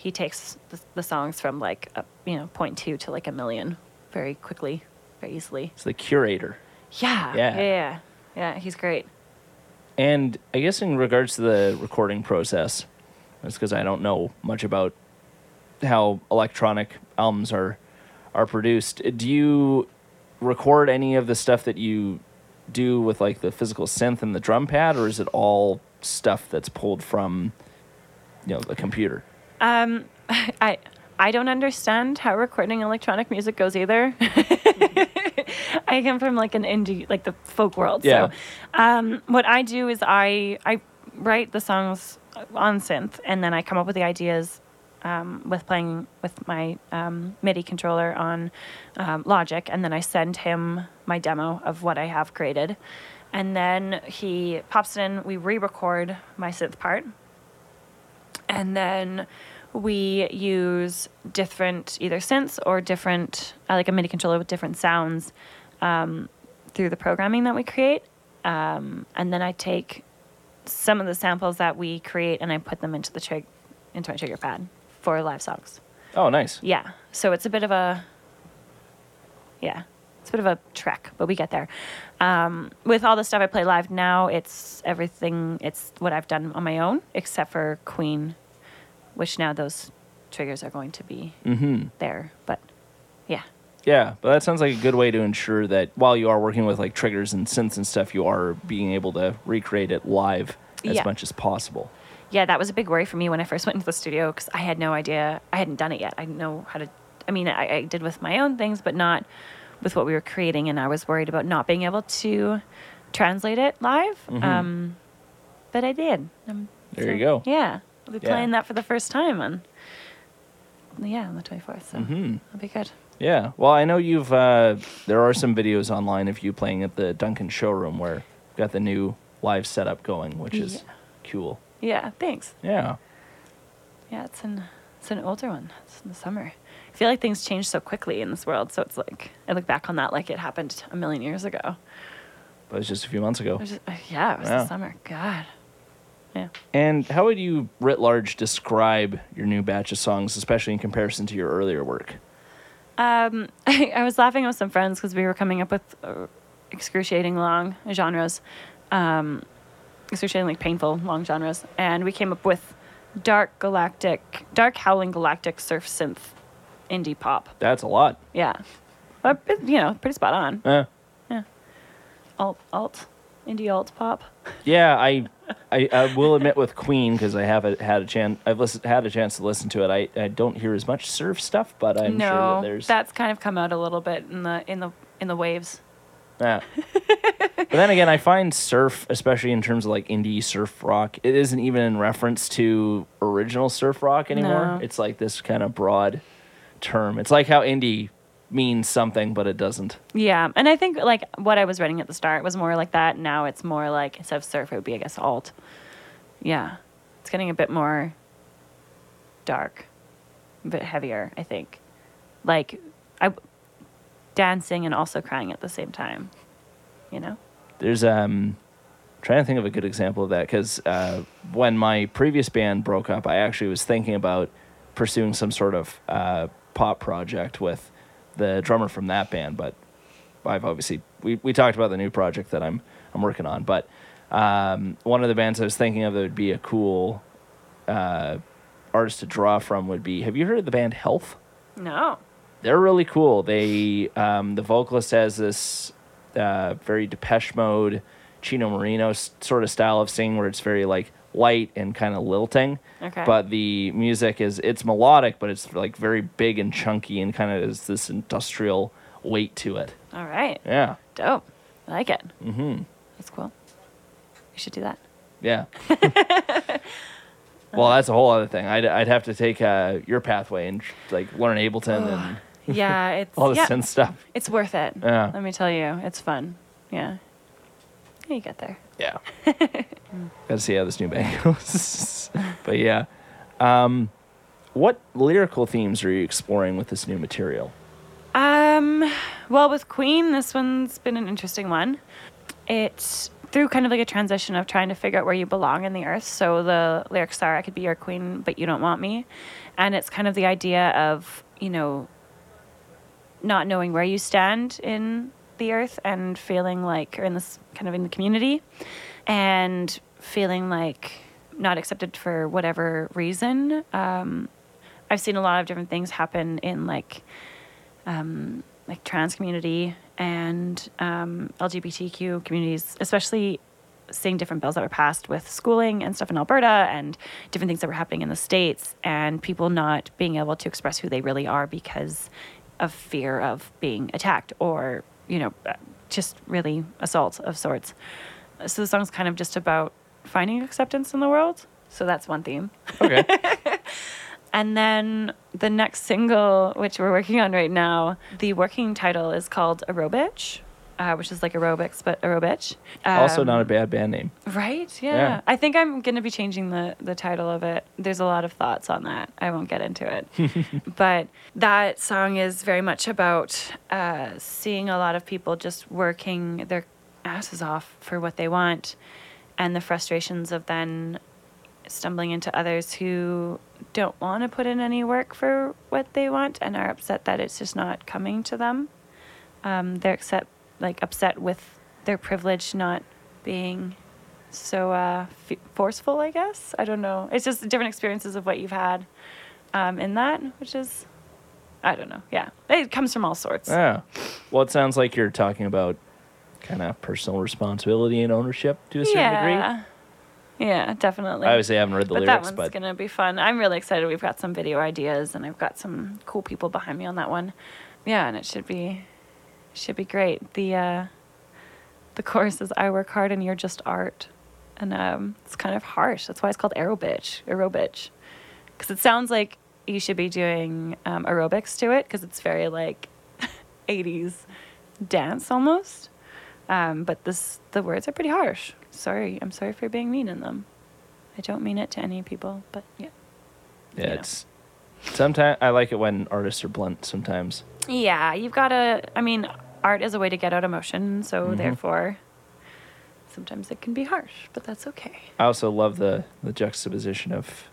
he takes the, the songs from like a, you know point two to like a million very quickly, very easily. It's the curator. Yeah, Yeah. yeah, yeah, yeah. He's great. And I guess in regards to the recording process, that's because I don't know much about how electronic albums are are produced. Uh, do you record any of the stuff that you do with like the physical synth and the drum pad, or is it all stuff that's pulled from you know the computer? [laughs] I I don't understand how recording electronic music goes either. [laughs] I come from like an indie, like the folk world. Yeah. So, um, what I do is I I write the songs on synth, and then I come up with the ideas um, with playing with my um, MIDI controller on um, Logic, and then I send him my demo of what I have created, and then he pops it in. We re-record my synth part, and then we use different either synths or different uh, like a MIDI controller with different sounds um, through the programming that we create, um, and then I take some of the samples that we create and I put them into the trig- into my trigger pad for live songs. Oh, nice. Yeah, so it's a bit of a yeah, it's a bit of a trek, but we get there. Um, with all the stuff I play live now, it's everything. It's what I've done on my own, except for Queen, which now those triggers are going to be there. But yeah, Yeah, but that sounds like a good way to ensure that while you are working with like triggers and synths and stuff, you are being able to recreate it live as Yeah. much as possible. yeah, that was a big worry for me when I first went into the studio because I had no idea. I hadn't done it yet. I didn't know how to. I mean, I, I did with my own things, but not with what we were creating, and I was worried about not being able to translate it live. Um, but I did. Um, There you go. Yeah, I'll be Yeah. playing that for the first time on. Yeah, on the twenty fourth. So Mhm. that'll be good. Yeah. Well, I know you've. Uh, there are some videos online of you playing at the Duncan showroom where you've got the new live setup going, which is Yeah. cool. Yeah, thanks. Yeah. Yeah, it's an it's an older one. It's in the summer. I feel like things change so quickly in this world, so it's like I look back on that like it happened a million years ago. But it was just a few months ago. It was just, uh, yeah, it was Yeah. the summer. God. Yeah. And how would you, writ large, describe your new batch of songs, especially in comparison to your earlier work? Um, I, [laughs] I was laughing with some friends because we were coming up with uh, excruciating long genres, um, excruciating like painful long genres, and we came up with dark galactic, dark howling galactic surf synth indie pop. That's a lot. Yeah, but you know, pretty spot on. Yeah. Yeah. Alt, alt, indie alt pop. Yeah, I, [laughs] I, I will admit with Queen because I haven't had a chance. I've listened, had a chance to listen to it. I, I don't hear as much surf stuff, but I'm no, sure that there's. that's kind of come out a little bit in the in the in the waves. Yeah. [laughs] but then again, I find surf, especially in terms of like indie surf rock, it isn't even in reference to original surf rock anymore. No. It's like this kind of broad term. It's like how indie means something, but it doesn't. Yeah, and I think like what I was writing at the start was more like that. Now it's more like instead of surf, it would be I guess alt. Yeah, it's getting a bit more dark, a bit heavier. I think, like I dancing and also crying at the same time. You know. There's um trying to think of a good example of that because uh, when my previous band broke up, I actually was thinking about pursuing some sort of uh, pop project with the drummer from that band, but I've obviously we, we talked about the new project that I'm I'm working on, but um, one of the bands I was thinking of that would be a cool uh, artist to draw from would be. Have you heard of the band Health? No. they're really cool. They um, the vocalist has this uh, very Depeche Mode, Chino Moreno s- sort of style of singing, where it's very like light and kind of lilting. Okay. But the music is it's melodic, but it's like very big and chunky and kind of has this industrial weight to it. All right. Yeah, Dope. I like it. Mm-hmm. That's cool. You should do that. yeah. [laughs] well, that's a whole other thing. I'd I'd have to take uh, your pathway and like learn Ableton and Yeah, [laughs] it's all the yeah, synth stuff. it's worth it. Yeah. Let me tell you, it's fun. Yeah. You get there. Yeah. [laughs] Gotta see how this new band goes. [laughs] but yeah. Um, what lyrical themes are you exploring with this new material? Um, well, with Queen, this one's been an interesting one. It's through kind of like a transition of trying to figure out where you belong in the earth. So the lyrics are, I could be your queen, but you don't want me. And it's kind of the idea of, you know, not knowing where you stand in the earth and feeling like, or in this kind of in the community, and feeling like not accepted for whatever reason. Um, I've seen a lot of different things happen in like, um, like trans community and um, LGBTQ communities, especially seeing different bills that were passed with schooling and stuff in Alberta and different things that were happening in the States and people not being able to express who they really are because of fear of being attacked or, you know, uh, just really assault of sorts. So the song's kind of just about finding acceptance in the world. So that's one theme. Okay. [laughs] And then the next single, which we're working on right now, the working title is called Aerobitch, uh, which is like aerobics, but aerobitch. also, Um, not a bad band name. Right? Yeah. Yeah. I think I'm going to be changing the, the title of it. There's a lot of thoughts on that. I won't get into it. [laughs] but that song is very much about uh, seeing a lot of people just working their asses off for what they want and the frustrations of then stumbling into others who don't want to put in any work for what they want and are upset that it's just not coming to them. Um, they're upset, like upset with their privilege not being so uh, f- forceful. I guess I don't know. It's just different experiences of what you've had um, in that, which is I don't know. Yeah, it comes from all sorts. Yeah. Well, it sounds like you're talking about kind of personal responsibility and ownership to a certain degree. yeah. Yeah, definitely. I obviously haven't read the but that one's but gonna be fun. I'm really excited. We've got some video ideas, and I've got some cool people behind me on that one. Yeah, and it should be should be great. The uh, the chorus is "I work hard and you're just art," and um, it's kind of harsh. That's why it's called aerobitch, aerobitch, because it sounds like you should be doing um, aerobics to it, because it's very like [laughs] 80s dance almost. Um, but this the words are pretty harsh. Sorry, I'm sorry for being mean in them. I don't mean it to any people, but yeah. yeah, you know. it's sometimes I like it when artists are blunt. Sometimes Yeah, you've got to. I mean, art is a way to get out emotion, so Mhm. therefore, sometimes it can be harsh, but that's okay. I also love the the juxtaposition of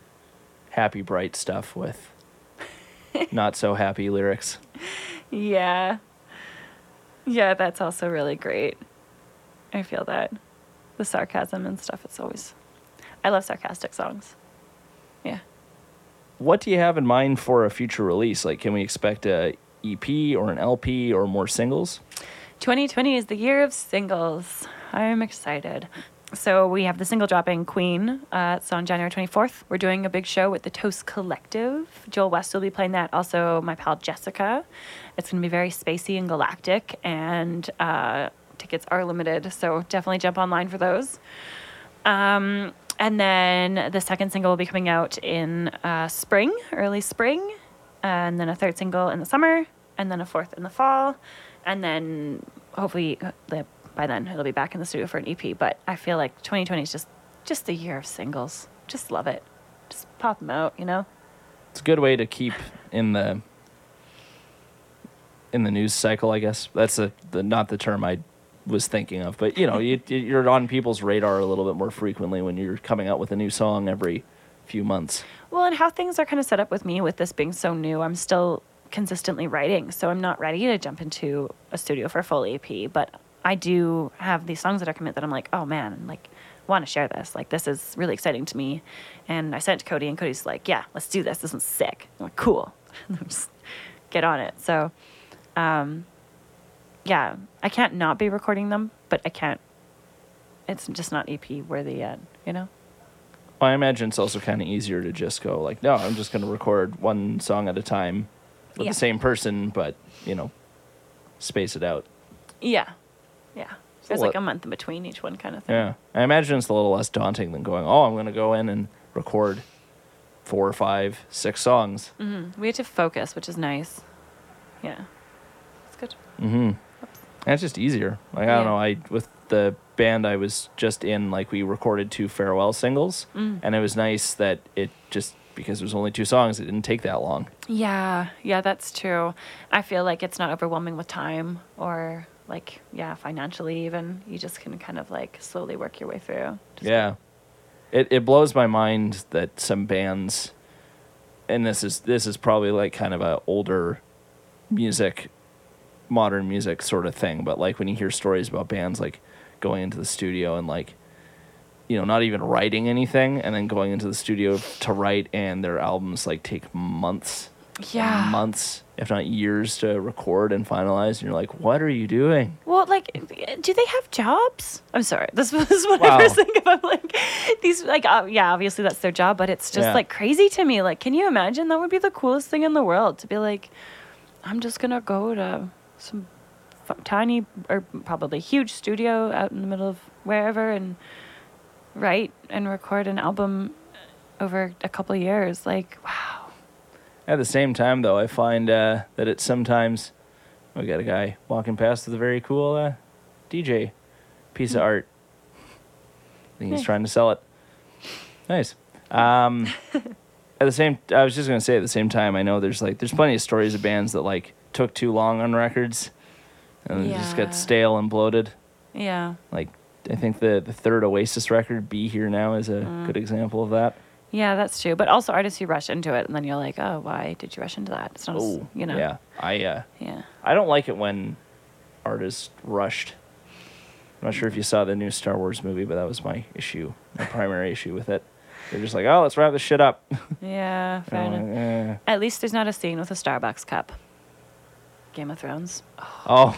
happy, bright stuff with [laughs] not so happy lyrics. Yeah. Yeah, that's also really great. I feel that. The sarcasm and stuff, it's always. I love sarcastic songs. Yeah. What do you have in mind for a future release? Like, can we expect a EP or an LP or more singles? 2020 is the year of singles. I'm excited. So we have the single dropping Queen. Uh, it's on January 24th. We're doing a big show with the Toast Collective. Joel West will be playing that. Also, my pal Jessica. It's going to be very spacey and galactic, and uh, tickets are limited. So definitely jump online for those. Um, and then the second single will be coming out in uh, spring, early spring, and then a third single in the summer, and then a fourth in the fall, and then hopefully uh, by then it'll be back in the studio for an EP. But I feel like 2020 is just just the year of singles. Just love it. Just pop them out, you know. It's a good way to keep in the in the news cycle, I guess. That's a, the not the term I was thinking of, but you know, you, [laughs] you're on people's radar a little bit more frequently when you're coming out with a new song every few months. Well, and how things are kind of set up with me with this being so new, I'm still consistently writing, so I'm not ready to jump into a studio for a full EP. But I do have these songs that are commit that I'm like, oh man, like want to share this. Like this is really exciting to me. And I sent it to Cody, and Cody's like, yeah, let's do this. This one's sick. I'm like, cool. [laughs] Get on it. So, um, yeah, I can't not be recording them, but I can't. It's just not EP worthy yet, you know. Well, I imagine it's also kind of easier to just go like, no, I'm just going to record one song at a time with Yeah. the same person, but you know, space it out. Yeah, yeah. There's what- like a month in between each one, kind of thing. Yeah, I imagine it's a little less daunting than going, oh, I'm going to go in and record four, five, six songs. Mm, we had to focus, which is nice. Yeah, it's good. Mm-hmm. And it's just easier. Like I don't know. I with the band I was just in, like we recorded two farewell singles, Mm. and it was nice that it just because it was only two songs, it didn't take that long. Yeah, yeah, that's true. I feel like it's not overwhelming with time or like yeah, financially even. You just can kind of like slowly work your way through. Just- yeah, it it blows my mind that some bands, and this is this is probably like kind of a older music, modern music sort of thing. But like when you hear stories about bands like going into the studio and like, you know, not even writing anything, and then going into the studio to write, and their albums like take months, Yeah. months, if not years, to record and finalize. And you're like, what are you doing? Well, like, do they have jobs? I'm sorry. This [laughs] was what Wow. I first think about. Like, these, like, uh, yeah, obviously that's their job, but it's just Yeah. like crazy to me. Like, can you imagine? That would be the coolest thing in the world to be like, I'm just gonna go to some f- tiny or probably huge studio out in the middle of wherever and write and record an album over a couple years. Like, wow. At the same time, though, I find uh, that it's sometimes we got a guy walking past with a very cool uh, DJ piece of art. I think he's trying to sell it. Nice. Um, [laughs] at the same, I was just gonna say at the same time, I know there's like there's plenty of stories of bands that like took too long on records, and they just Yeah. got stale and bloated. Yeah. Like I think the the third Oasis record, "Be Here Now," is a Mm. good example of that. Yeah, that's true. But also artists who rush into it and then you're like, oh, why did you rush into that? It's not, as, Oh, you know. yeah. I uh, Yeah. I don't like it when artists rushed. I'm not sure if you saw the new Star Wars movie, but that was my issue, my primary issue with it. They're just like, oh, let's wrap this shit up. [laughs] Yeah, fair And I'm enough. like, eh. At least there's not a scene with a Starbucks cup. Game of Thrones. Oh.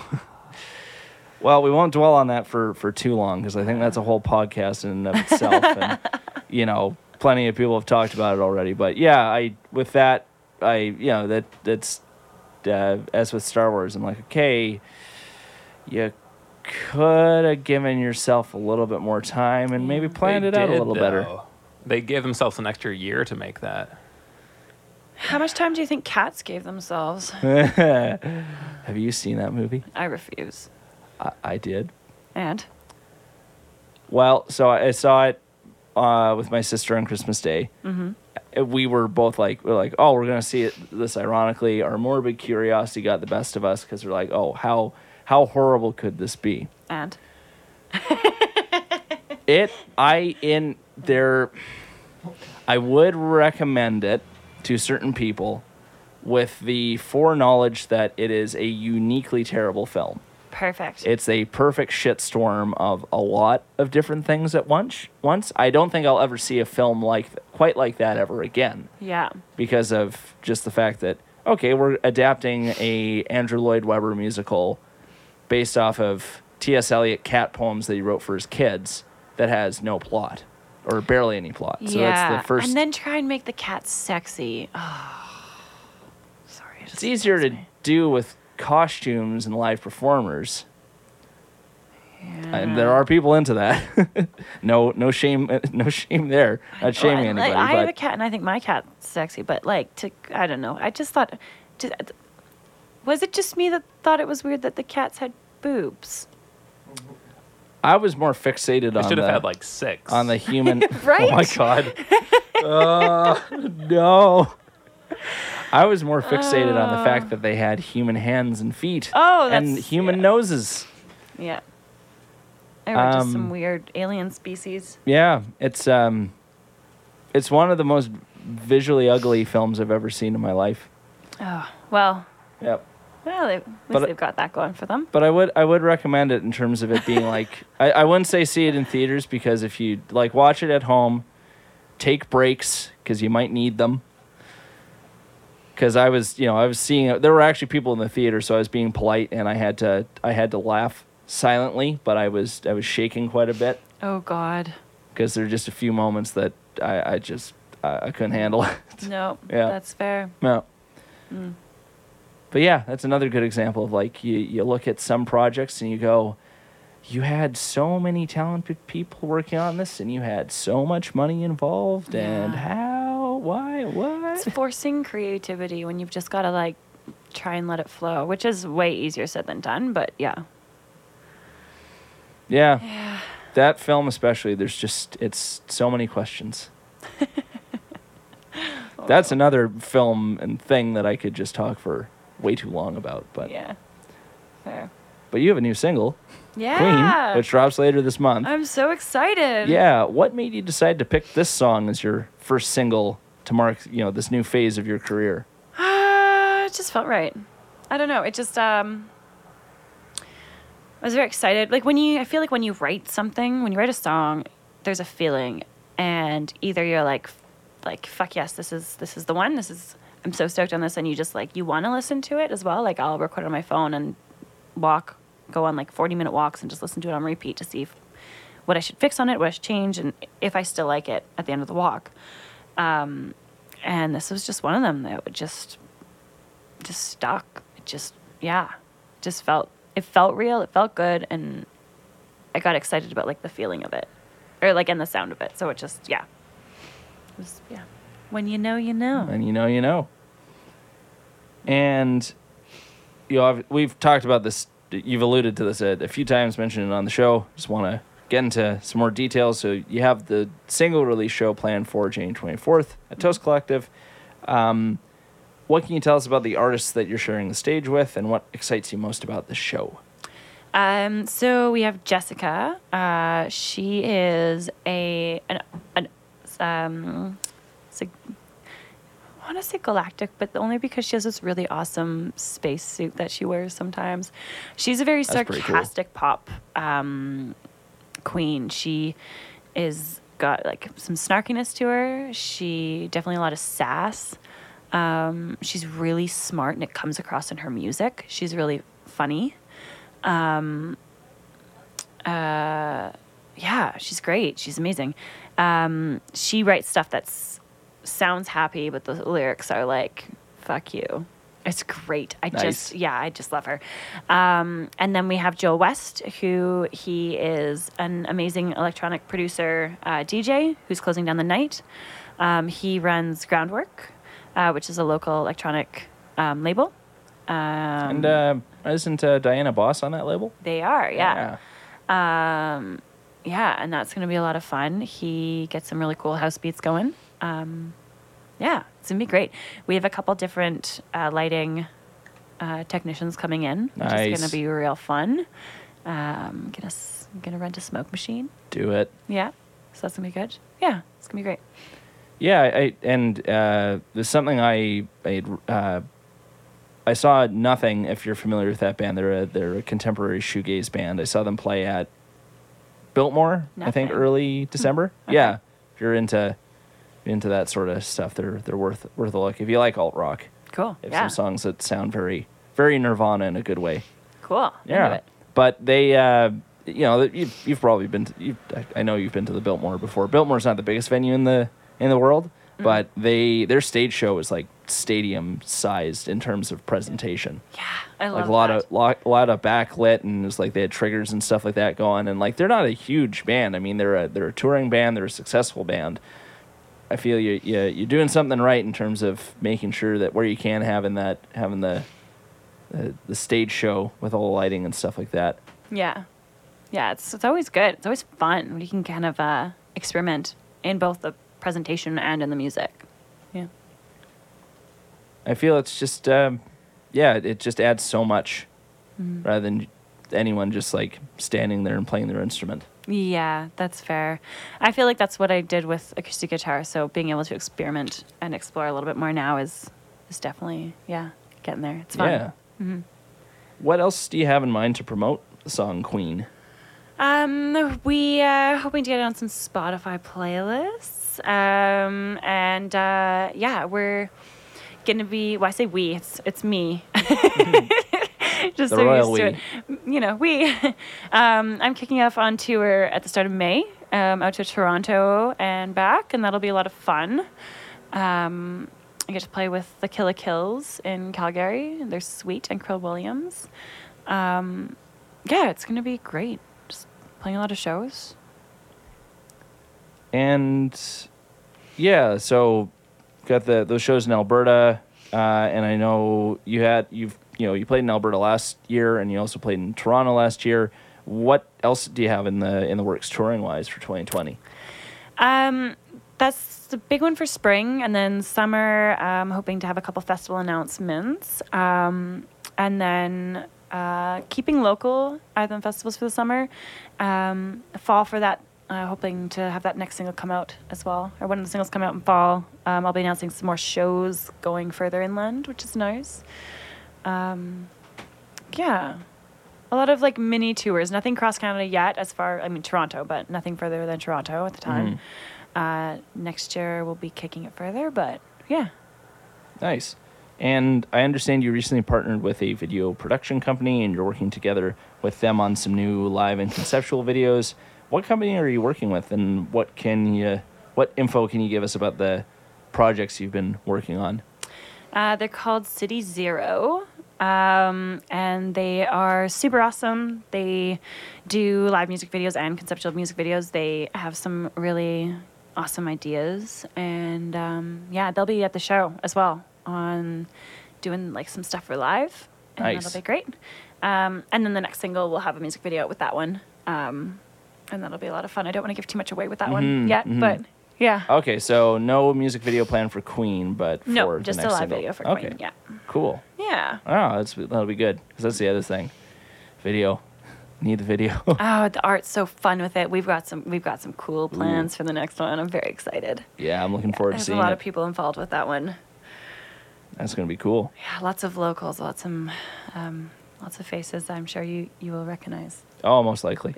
[laughs] well, we won't dwell on that for, for too long because I think that's a whole podcast in and of itself. and [laughs] you know, plenty of people have talked about it already. But yeah, I with that, I you know that that's uh, as with Star Wars, I'm like, okay, you could have given yourself a little bit more time and maybe planned They it out a did, little better. They gave themselves an extra year to make that. How much time do you think cats gave themselves? [laughs] Have you seen that movie? I refuse. I, I did. And Well, so I I saw it uh, with my sister on Christmas Day. Mm-hmm. We were both like, we're like, oh, we're gonna see it. This ironically, our morbid curiosity got the best of us because we're like, oh, how how horrible could this be? and It, I in there, I would recommend it to certain people with the foreknowledge that it is a uniquely terrible film. perfect. It's a perfect shitstorm of a lot of different things at once. Once I don't think I'll ever see a film like quite like that ever again yeah. because of just the fact that okay, we're adapting a Andrew Lloyd Webber musical based off of T.S. Eliot cat poems that he wrote for his kids that has no plot or barely any plot. So yeah. that's the first. And then try and make the cat sexy. Oh. Sorry. it it's easier to me. do with costumes and live performers. Yeah. And there are people into that. [laughs] no, no shame, [laughs] no shame there. Not shaming anybody. Like, I have a cat, and I think my cat's sexy. But like, to I don't know. I just thought, just, was it just me that thought it was weird that the cats had boobs? I was more fixated They on should have the, had like six. on the human. [laughs] Right? [laughs] Oh my god. [laughs] Uh, no. I was more fixated on the fact that they had human hands and feet. Oh, and that's- human yeah. noses. Yeah. They were just Um, some weird alien species. Yeah, it's um, it's one of the most visually ugly films I've ever seen in my life. Oh well. Yep. Well, they, at least But- they've got that going for them. But I would I would recommend it in terms of it being [laughs] like I, I wouldn't say see it in theaters because if you like watch it at home, take breaks because you might need them. Because I was you know I was seeing there were actually people in the theater so I was being polite and I had to I had to laugh silently but I was I was shaking quite a bit Oh God. because there are just a few moments that I, I just I, I couldn't handle. [laughs] It. No. Yeah. That's fair. No. Mm. But yeah, that's another good example of like you, you look at some projects and you go, you had so many talented people working on this and you had so much money involved and how, why, what? It's forcing creativity when you've just got to like try and let it flow, which is way easier said than done. But yeah. Yeah. Yeah. That film especially, there's just it's so many questions. [laughs] That's another film and thing that I could just talk for way too long about. But Yeah. Fair. but you have a new single, Yeah. Queen, which drops later this month. I'm so excited. Yeah, what made you decide to pick this song as your first single to mark, you know, this new phase of your career? Uh, [sighs] it just felt right. I don't know. It just um I was very excited. Like when you I feel like when you write something, when you write a song, there's a feeling and either you're like like fuck yes, this is this is the one. This is I'm so stoked on this and you just like you want to listen to it as well. Like I'll record on my phone and walk go on like 40 minute walks and just listen to it on repeat to see if, what I should fix on it, what I should change and if I still like it at the end of the walk. Um and this was just one of them that just just stuck. It just yeah, just felt it felt real. It felt good, and I got excited about like the feeling of it, or like and the sound of it. So it just yeah, it was yeah. When you know, you know. And you know, you know. And you know, I've, we've talked about this. You've alluded to this a, a few times, mentioned it on the show. Just want to get into some more details. So you have the single release show planned for January 24th at Toast Collective. Um, what can you tell us about the artists that you're sharing the stage with, and what excites you most about the show? Um, so we have Jessica. Uh, she is a an, an um, sig- I want to say galactic, but only because she has this really awesome space suit that she wears sometimes. She's a very That's pretty cool. sarcastic pop um, queen. She is got like some snarkiness to her. She definitely a lot of sass. Um, she's really smart, and it comes across in her music. She's really funny. Um, uh, yeah, she's great. She's amazing. Um, she writes stuff that's sounds happy, but the lyrics are like, "Fuck you." It's great. I Nice. just yeah, I just love her. Um, and then we have Joel West, who he is an amazing electronic producer, uh, DJ, who's closing down the night. Um, he runs Groundwork, uh, which is a local electronic um, label. Um, and uh, isn't uh, Diana Boss on that label? they are, yeah. Um, yeah, and that's going to be a lot of fun. He gets some really cool house beats going. Um, yeah, it's going to be great. We have a couple different uh, lighting uh, technicians coming in, which is going to be real fun. Um, gonna gonna rent a smoke machine. Do it. Yeah, so that's gonna be good. Yeah, it's gonna be great. Yeah, I and uh, there's something I I uh, I saw nothing. If you're familiar with that band, they're a they're a contemporary shoegaze band. I saw them play at Biltmore, I think, early December. Okay. Yeah, if you're into into that sort of stuff, they're they're worth worth a look. If you like alt rock, Cool. they have yeah. some songs that sound very very Nirvana in a good way. Cool. Yeah, it. but they, uh, you know, you've, you've probably been. To, you, I, I know you've been to the Biltmore before. Biltmore's not the biggest venue in the in the world, Mm. but they their stage show is like stadium sized in terms of presentation. Yeah, I love Like a lot that. of lot, a lot of backlit and it's like they had triggers and stuff like that going. And like they're not a huge band. I mean, they're a they're a touring band. They're a successful band. I feel you, you you're doing something right in terms of making sure that where you can having that having the the, the stage show with all the lighting and stuff like that. Yeah. Yeah, it's it's always good. It's always fun when you can kind of uh, experiment in both the presentation and in the music. Yeah. I feel it's just, um, yeah, it just adds so much rather than anyone just like standing there and playing their instrument. Yeah, that's fair. I feel like that's what I did with acoustic guitar. So being able to experiment and explore a little bit more now is is definitely yeah getting there. It's fun. Yeah. What else do you have in mind to promote the song Queen? Um, we uh hoping to get it on some Spotify playlists. Um, and uh, yeah, we're gonna be. Well, I say we. It's it's me. [laughs] [laughs] [laughs] Just The so used to it. You know, we. [laughs] um, I'm kicking off on tour at the start of May. Um, out to Toronto and back, and that'll be a lot of fun. Um, I get to play with the Killa Kills in Calgary. They're sweet and Krill Williams. Um, yeah, it's gonna be great. Just playing a lot of shows. And yeah, so got the those shows in Alberta, uh, and I know you had you've you know you played in Alberta last year, and you also played in Toronto last year. What else do you have in the in the works touring wise for 2020? Um, that's the big one for spring, and then summer. I'm hoping to have a couple festival announcements, um, and then uh, keeping local the festivals for the summer. Um, fall for that. Uh, hoping to have that next single come out as well, or one of the singles come out in fall. Um, I'll be announcing some more shows going further inland, which is nice. Um, yeah, a lot of like mini tours. Nothing cross Canada yet, as far I mean Toronto, but nothing further than Toronto at the time. Uh, next year we'll be kicking it further, but yeah. Nice. And I understand you recently partnered with a video production company, and you're working together with them on some new live and conceptual videos. What company are you working with, and what can you, what info can you give us about the projects you've been working on? Uh, they're called City Zero, um, and they are super awesome. They do live music videos and conceptual music videos. They have some really awesome ideas, and um, yeah, they'll be at the show as well on doing like some stuff for live, and Nice. that'll be great. Um, and then the next single we'll have a music video with that one, um, and that'll be a lot of fun. I don't want to give too much away with that one Mhm, yet, mhm. but yeah. Okay, so no music video plan for Queen, but for no, the just a next live single. video for Queen. okay. Yeah. Cool. Yeah. Oh, that's that'll be good because that's the other thing. Video, need the video. [laughs] Oh, the art's so fun with it. We've got some we've got some cool plans for the next one. I'm very excited. yeah, I'm looking forward to seeing. There's a lot it. of people involved with that one. That's gonna be cool. Yeah, lots of locals, lots of um, lots of faces. I'm sure you you will recognize. Oh, most likely.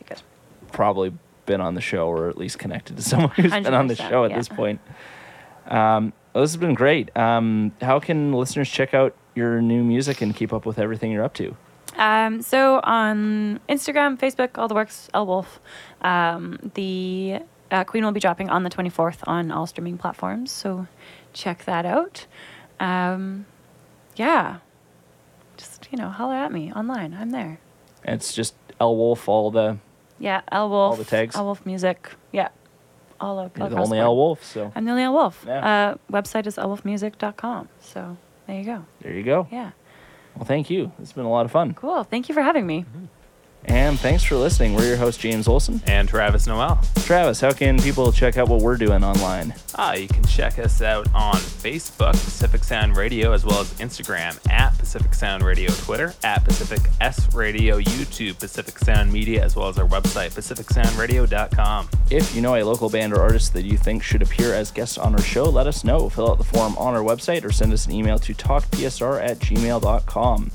Probably been on the show or at least connected to [laughs] someone who's been on the show at yeah. this point. Um, well, this has been great. Um, how can listeners check out your new music and keep up with everything you're up to? Um, so on Instagram, Facebook, all the works, L Wolf. Um, the uh, Queen will be dropping on the 24th on all streaming platforms. So check that out. Um, yeah. Just, you know, holler at me online. I'm there. It's just L Wolf, all the Yeah, L Wolf. All the tags? L Wolf Music. Yeah. All, o- you're the only board. L Wolf. So I'm the only L Wolf. Yeah. Uh, website is lwolfmusic.com. So there you go. there you go. Yeah. Well, thank you. It's been a lot of fun. Cool. Thank you for having me. And thanks for listening. We're your host, James Olson. And Travis Noel. Travis, how can people check out what we're doing online? Ah, you can check us out on Facebook, Pacific Sound Radio, as well as Instagram at Pacific Sound Radio, Twitter at Pacific S Radio, YouTube, Pacific Sound Media, as well as our website, pacificsoundradio.com. If you know a local band or artist that you think should appear as guests on our show, let us know. Fill out the form on our website or send us an email to talkpsr at gmail.com.